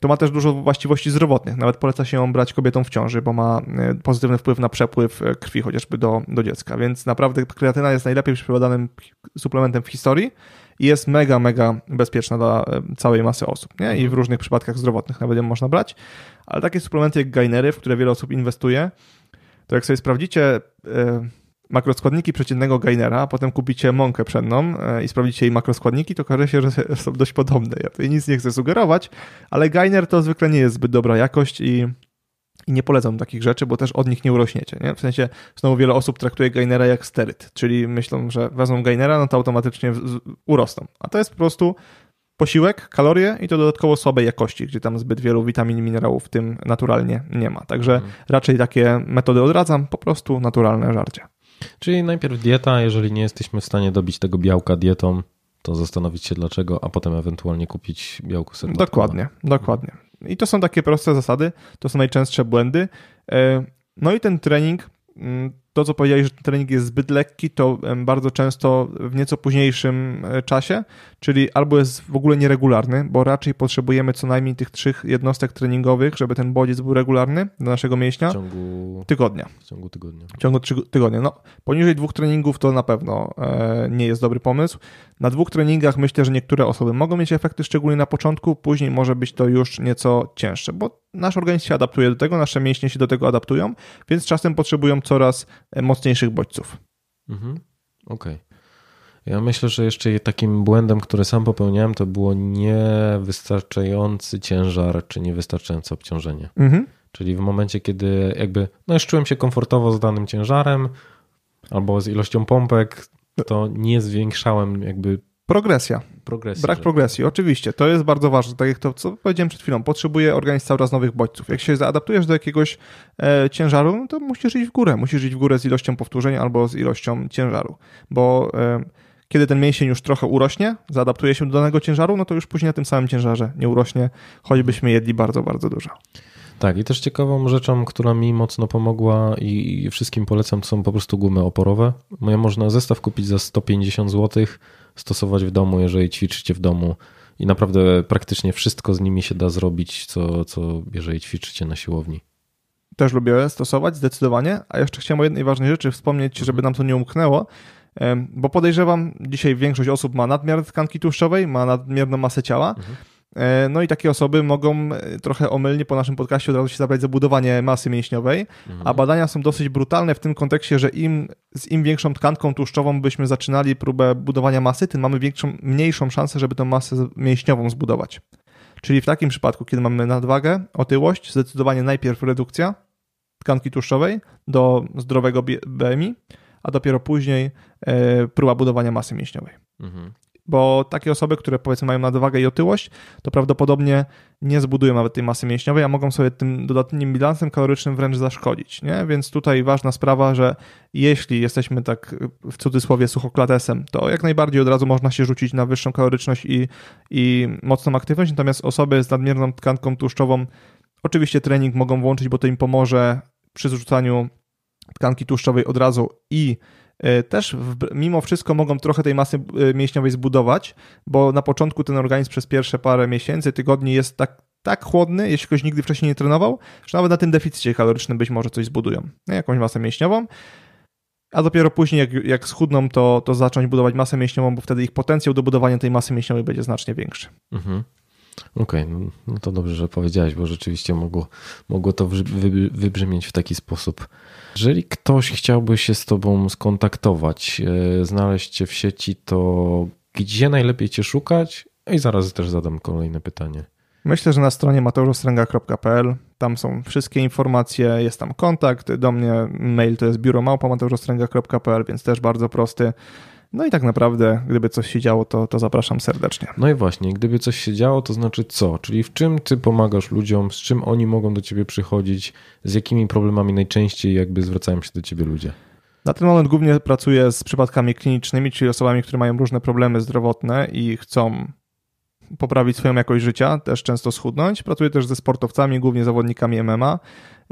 to ma też dużo właściwości zdrowotnych. Nawet poleca się ją brać kobietom w ciąży, bo ma e, pozytywny wpływ na przepływ e, krwi chociażby do, do dziecka. Więc naprawdę kreatyna jest najlepiej przeprowadzanym suplementem w historii i jest mega, mega bezpieczna dla całej masy osób. Nie? I w różnych przypadkach zdrowotnych nawet ją można brać. Ale takie suplementy jak gainery, w które wiele osób inwestuje, to jak sobie sprawdzicie makroskładniki przeciętnego gainera, a potem kupicie mąkę pszenną e, i sprawdzicie jej makroskładniki, to okaże się, że są dość podobne. Ja tutaj nic nie chcę sugerować, ale gainer to zwykle nie jest zbyt dobra jakość i, i nie polecam takich rzeczy, bo też od nich nie urośniecie. Nie? W sensie znowu wiele osób traktuje gainera jak steryt, czyli myślą, że wezmą gainera, no to automatycznie urosną. A to jest po prostu posiłek, kalorie i to dodatkowo słabej jakości, gdzie tam zbyt wielu witamin i minerałów w tym naturalnie nie ma. Także mhm. raczej takie metody odradzam, po prostu naturalne żarcie. Czyli najpierw dieta, jeżeli nie jesteśmy w stanie dobić tego białka dietą, to zastanowić się dlaczego, a potem ewentualnie kupić białko serwatkowe. Dokładnie, dokładnie. I to są takie proste zasady, to są najczęstsze błędy. E, no i ten trening mm, to, co powiedziałeś, że trening jest zbyt lekki, to bardzo często w nieco późniejszym e, czasie, czyli albo jest w ogóle nieregularny, bo raczej potrzebujemy co najmniej tych trzech jednostek treningowych, żeby ten bodziec był regularny do naszego mięśnia. W ciągu tygodnia. W ciągu tygodnia. W ciągu tygodnia. No, poniżej dwóch treningów to na pewno e, nie jest dobry pomysł. Na dwóch treningach myślę, że niektóre osoby mogą mieć efekty, szczególnie na początku, później może być to już nieco cięższe, bo nasz organizm się adaptuje do tego, nasze mięśnie się do tego adaptują, więc czasem potrzebują coraz mocniejszych bodźców. Mhm. Okej. Ja myślę, że jeszcze takim błędem, który sam popełniałem, to było niewystarczający ciężar, czy niewystarczające obciążenie. Mhm. Czyli w momencie, kiedy jakby, no już czułem się komfortowo z danym ciężarem albo z ilością pompek, to nie zwiększałem jakby Progresja. Brak że... progresji, oczywiście. To jest bardzo ważne. Tak jak to, co powiedziałem przed chwilą, potrzebuje organizm cały czas nowych bodźców. Jak się zaadaptujesz do jakiegoś e, ciężaru, no to musisz iść w górę. Musisz iść w górę z ilością powtórzeń albo z ilością ciężaru. Bo e, kiedy ten mięsień już trochę urośnie, zaadaptuje się do danego ciężaru, no to już później na tym samym ciężarze nie urośnie, choćbyśmy jedli bardzo, bardzo dużo. Tak, i też ciekawą rzeczą, która mi mocno pomogła i wszystkim polecam, to są po prostu gumy oporowe. Można zestaw kupić za 150 zł, stosować w domu, jeżeli ćwiczycie w domu. I naprawdę praktycznie wszystko z nimi się da zrobić, co, co jeżeli ćwiczycie na siłowni. Też lubię stosować, zdecydowanie. A jeszcze chciałem o jednej ważnej rzeczy wspomnieć, żeby nam to nie umknęło, bo podejrzewam, dzisiaj większość osób ma nadmiar tkanki tłuszczowej, ma nadmierną masę ciała. Mhm no i takie osoby mogą e, trochę omylnie po naszym podcaście od razu się zabrać za budowanie masy mięśniowej, mhm. a badania są dosyć brutalne w tym kontekście, że im, z im większą tkanką tłuszczową byśmy zaczynali próbę budowania masy, tym mamy większą, mniejszą szansę, żeby tę masę mięśniową zbudować. Czyli w takim przypadku, kiedy mamy nadwagę, otyłość, zdecydowanie najpierw redukcja tkanki tłuszczowej do zdrowego BMI, a dopiero później e, próba budowania masy mięśniowej. Mhm bo takie osoby, które powiedzmy mają nadwagę i otyłość, to prawdopodobnie nie zbudują nawet tej masy mięśniowej, a mogą sobie tym dodatnim bilansem kalorycznym wręcz zaszkodzić. Nie? Więc tutaj ważna sprawa, że jeśli jesteśmy tak w cudzysłowie suchoklatesem, to jak najbardziej od razu można się rzucić na wyższą kaloryczność i, i mocną aktywność, natomiast osoby z nadmierną tkanką tłuszczową oczywiście trening mogą włączyć, bo to im pomoże przy zrzucaniu tkanki tłuszczowej od razu i też w, mimo wszystko mogą trochę tej masy e, mięśniowej zbudować, bo na początku ten organizm przez pierwsze parę miesięcy, tygodni jest tak, tak chłodny, jeśli ktoś nigdy wcześniej nie trenował, że nawet na tym deficycie kalorycznym być może coś zbudują. Jakąś masę mięśniową. A dopiero później, jak, jak schudną, to, to zacząć budować masę mięśniową, bo wtedy ich potencjał do budowania tej masy mięśniowej będzie znacznie większy. Mhm. Okej, okay, no, no to dobrze, że powiedziałeś, bo rzeczywiście mogło, mogło to wybrzmieć w taki sposób. Jeżeli ktoś chciałby się z Tobą skontaktować, e, znaleźć Cię w sieci, to gdzie najlepiej Cię szukać? I zaraz też zadam kolejne pytanie. Myślę, że na stronie mateuszostrenga.pl tam są wszystkie informacje, jest tam kontakt do mnie, mail to jest biuromałpa więc też bardzo prosty. No i tak naprawdę, gdyby coś się działo, to, to zapraszam serdecznie. No i właśnie, gdyby coś się działo, to znaczy co? Czyli w czym ty pomagasz ludziom, z czym oni mogą do ciebie przychodzić, z jakimi problemami najczęściej jakby zwracają się do ciebie ludzie? Na ten moment głównie pracuję z przypadkami klinicznymi, czyli osobami, które mają różne problemy zdrowotne i chcą poprawić swoją jakość życia, też często schudnąć. Pracuję też ze sportowcami, głównie zawodnikami MMA,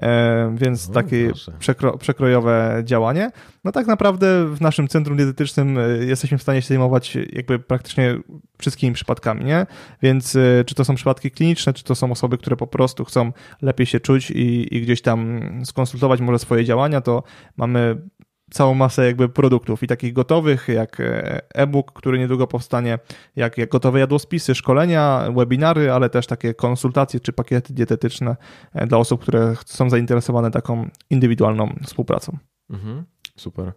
e, więc takie przekro, przekrojowe działanie. No tak naprawdę w naszym centrum dietetycznym e, jesteśmy w stanie się zajmować jakby praktycznie wszystkimi przypadkami, nie? Więc e, czy to są przypadki kliniczne, czy to są osoby, które po prostu chcą lepiej się czuć i, i gdzieś tam skonsultować może swoje działania, to mamy całą masę jakby produktów i takich gotowych, jak e, e-book, który niedługo powstanie, jak, jak gotowe jadłospisy, szkolenia, webinary, ale też takie konsultacje czy pakiety dietetyczne e, dla osób, które są zainteresowane taką indywidualną współpracą. Mhm, super.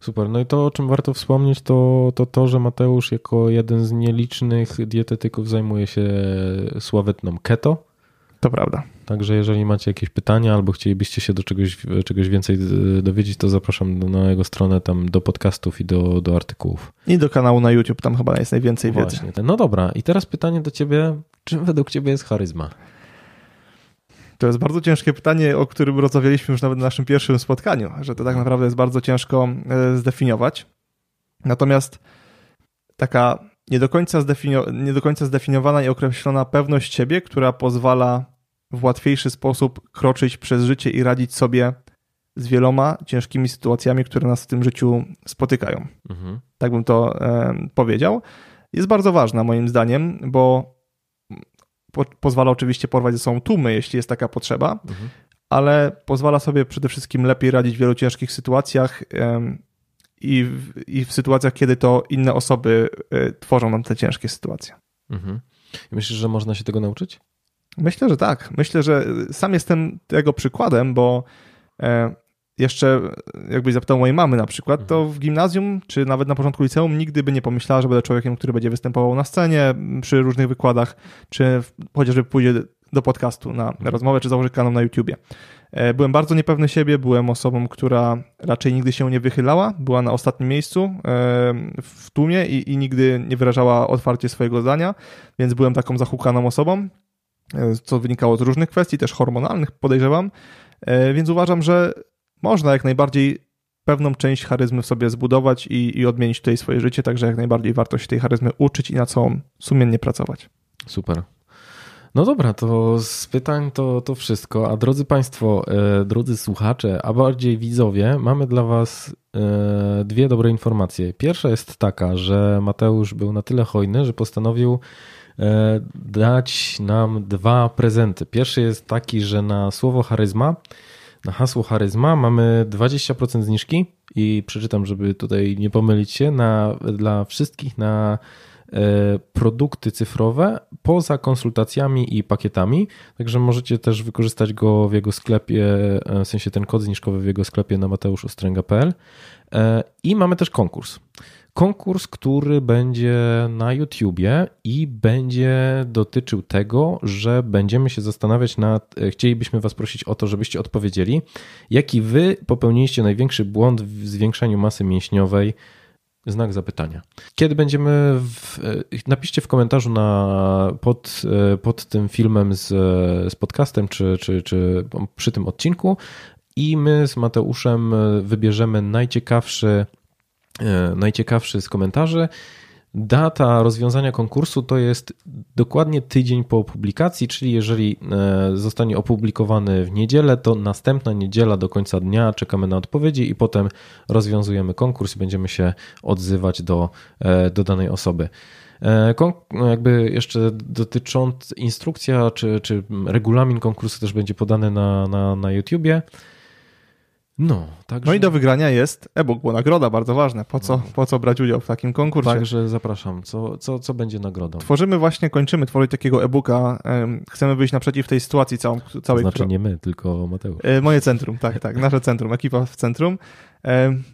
Super. No i to, o czym warto wspomnieć, to, to to, że Mateusz jako jeden z nielicznych dietetyków zajmuje się sławetną keto. To prawda. Także jeżeli macie jakieś pytania albo chcielibyście się do czegoś, czegoś więcej dowiedzieć, to zapraszam na jego stronę tam do podcastów i do, do artykułów. I do kanału na YouTube, tam chyba jest najwięcej wiedzy. Właśnie. No dobra, i teraz pytanie do ciebie, czym według ciebie jest charyzma? To jest bardzo ciężkie pytanie, o którym rozmawialiśmy już nawet na naszym pierwszym spotkaniu, że to tak naprawdę jest bardzo ciężko e, zdefiniować. Natomiast taka nie do końca, zdefinio- nie do końca zdefiniowana i określona pewność siebie, która pozwala w łatwiejszy sposób kroczyć przez życie i radzić sobie z wieloma ciężkimi sytuacjami, które nas w tym życiu spotykają. Mhm. Tak bym to e, powiedział. Jest bardzo ważna moim zdaniem, bo po, pozwala oczywiście porwać ze sobą tłumy, jeśli jest taka potrzeba, mhm. ale pozwala sobie przede wszystkim lepiej radzić w wielu ciężkich sytuacjach e, i, w, i w sytuacjach, kiedy to inne osoby e, tworzą nam te ciężkie sytuacje. Mhm. Myślisz, że można się tego nauczyć? Myślę, że tak. Myślę, że sam jestem tego przykładem, bo e, jeszcze jakbyś zapytał mojej mamy na przykład, to w gimnazjum, czy nawet na początku liceum nigdy by nie pomyślała, że będę człowiekiem, który będzie występował na scenie przy różnych wykładach, czy chociażby pójdzie do podcastu na rozmowę, czy założy kanał na YouTubie. E, byłem bardzo niepewny siebie, byłem osobą, która raczej nigdy się nie wychylała, była na ostatnim miejscu e, w tłumie i, i nigdy nie wyrażała otwarcie swojego zdania, więc byłem taką zahukaną osobą, e, co wynikało z różnych kwestii, też hormonalnych podejrzewam, więc uważam, że można jak najbardziej pewną część charyzmy w sobie zbudować i, i odmienić tutaj swoje życie, także jak najbardziej warto się tej charyzmy uczyć i na co sumiennie pracować. Super. No dobra, to z pytań to, to wszystko. A drodzy Państwo, e, drodzy słuchacze, a bardziej widzowie, mamy dla Was e, dwie dobre informacje. Pierwsza jest taka, że Mateusz był na tyle hojny, że postanowił e, dać nam dwa prezenty. Pierwszy jest taki, że na słowo charyzma, na hasło charyzma mamy 20% zniżki i przeczytam, żeby tutaj nie pomylić się, na, dla wszystkich na E, produkty cyfrowe poza konsultacjami i pakietami, także możecie też wykorzystać go w jego sklepie, e, w sensie ten kod zniżkowy w jego sklepie na mateuszostrenga.pl e, i mamy też konkurs. Konkurs, który będzie na YouTubie i będzie dotyczył tego, że będziemy się zastanawiać nad, chcielibyśmy Was prosić o to, żebyście odpowiedzieli, jaki Wy popełniliście największy błąd w zwiększaniu masy mięśniowej Znak zapytania. Kiedy będziemy. W, napiszcie w komentarzu na, pod, pod tym filmem z, z podcastem, czy, czy, czy przy tym odcinku, i my z Mateuszem wybierzemy najciekawszy, najciekawszy z komentarzy Data rozwiązania konkursu to jest dokładnie tydzień po publikacji, czyli jeżeli e, zostanie opublikowany w niedzielę, to następna niedziela do końca dnia czekamy na odpowiedzi i potem rozwiązujemy konkurs i będziemy się odzywać do, e, do danej osoby. E, jakby jeszcze dotycząc instrukcja czy, czy regulamin konkursu też będzie podany na, na, na YouTubie. No, także... no i do wygrania jest e-book, bo nagroda bardzo ważna. Po co, po co brać udział w takim konkursie? Także zapraszam. Co, co, co będzie nagrodą? Tworzymy właśnie, kończymy tworzyć takiego e-booka. Chcemy wyjść naprzeciw tej sytuacji całą, całej. To znaczy która... nie my, tylko Mateusz. E, moje centrum, tak, tak. Nasze centrum, ekipa w centrum.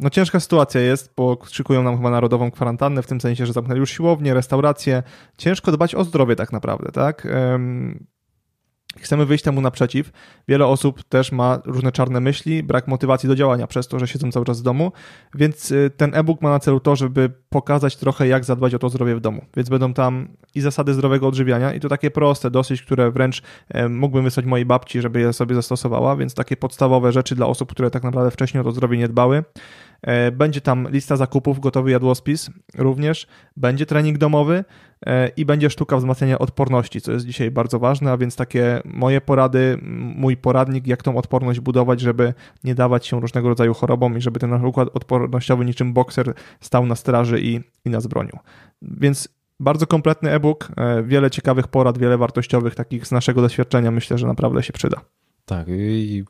No ciężka sytuacja jest, bo szykują nam chyba narodową kwarantannę, w tym sensie, że zamknęli już siłownie, restauracje. Ciężko dbać o zdrowie tak naprawdę, tak? Chcemy wyjść temu naprzeciw. Wiele osób też ma różne czarne myśli, brak motywacji do działania przez to, że siedzą cały czas w domu, więc y, ten e-book ma na celu to, żeby pokazać trochę, jak zadbać o to zdrowie w domu. Więc będą tam i zasady zdrowego odżywiania, i to takie proste, dosyć, które wręcz e, mógłbym wysłać mojej babci, żeby je sobie zastosowała, więc takie podstawowe rzeczy dla osób, które tak naprawdę wcześniej o to zdrowie nie dbały. E, będzie tam lista zakupów, gotowy jadłospis również, będzie trening domowy e, i będzie sztuka wzmacniania odporności, co jest dzisiaj bardzo ważne, a więc takie moje porady, mój poradnik, jak tą odporność budować, żeby nie dawać się różnego rodzaju chorobom i żeby ten nasz układ odpornościowy niczym bokser stał na straży i, i nas bronił. Więc bardzo kompletny e-book, e, wiele ciekawych porad, wiele wartościowych, takich z naszego doświadczenia, myślę, że naprawdę się przyda. Tak, i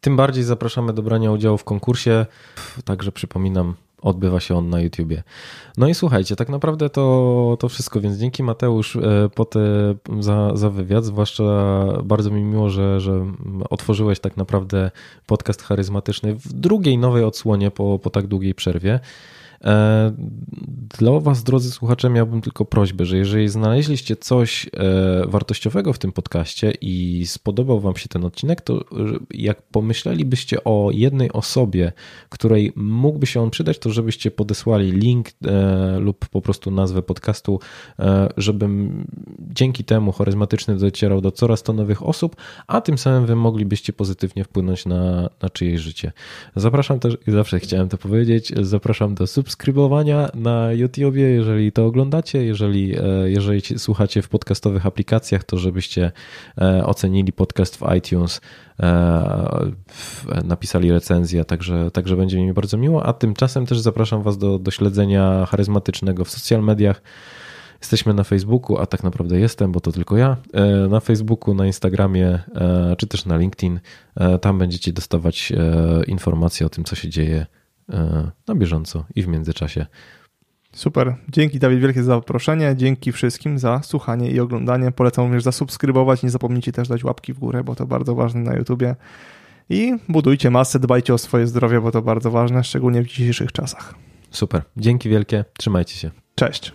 tym bardziej zapraszamy do brania udziału w konkursie. Także przypominam, odbywa się on na YouTubie. No i słuchajcie, tak naprawdę to, to wszystko, więc dzięki Mateusz e, po te, za, za wywiad, zwłaszcza bardzo mi miło, że, że otworzyłeś tak naprawdę podcast charyzmatyczny w drugiej nowej odsłonie po, po tak długiej przerwie. E, dla Was, drodzy słuchacze, miałbym tylko prośbę, że jeżeli znaleźliście coś e, wartościowego w tym podcaście i spodobał Wam się ten odcinek, to jak pomyślelibyście o jednej osobie, której mógłby się on przydać, to żebyście podesłali link e, lub po prostu nazwę podcastu, żebym dzięki temu charyzmatyczny docierał do coraz to nowych osób, a tym samym Wy moglibyście pozytywnie wpłynąć na, na czyjeś życie. Zapraszam też, zawsze chciałem to powiedzieć, zapraszam do subskrybowania na YouTubie, jeżeli to oglądacie, jeżeli, e, jeżeli słuchacie w podcastowych aplikacjach, to żebyście e, ocenili podcast w iTunes, e, napisali recenzję, także, także będzie mi bardzo miło, a tymczasem też zapraszam Was do, do śledzenia charyzmatycznego w social mediach. Jesteśmy na Facebooku, a tak naprawdę jestem, bo to tylko ja. Na Facebooku, na Instagramie, czy też na LinkedIn. Tam będziecie dostawać informacje o tym, co się dzieje E, na bieżąco i w międzyczasie. Super. Dzięki Dawid wielkie za zaproszenie. Dzięki wszystkim za słuchanie i oglądanie. Polecam również zasubskrybować. Nie zapomnijcie też dać łapki w górę, bo to bardzo ważne na YouTubie. I budujcie masę, dbajcie o swoje zdrowie, bo to bardzo ważne, szczególnie w dzisiejszych czasach. Super. Dzięki wielkie. Trzymajcie się. Cześć.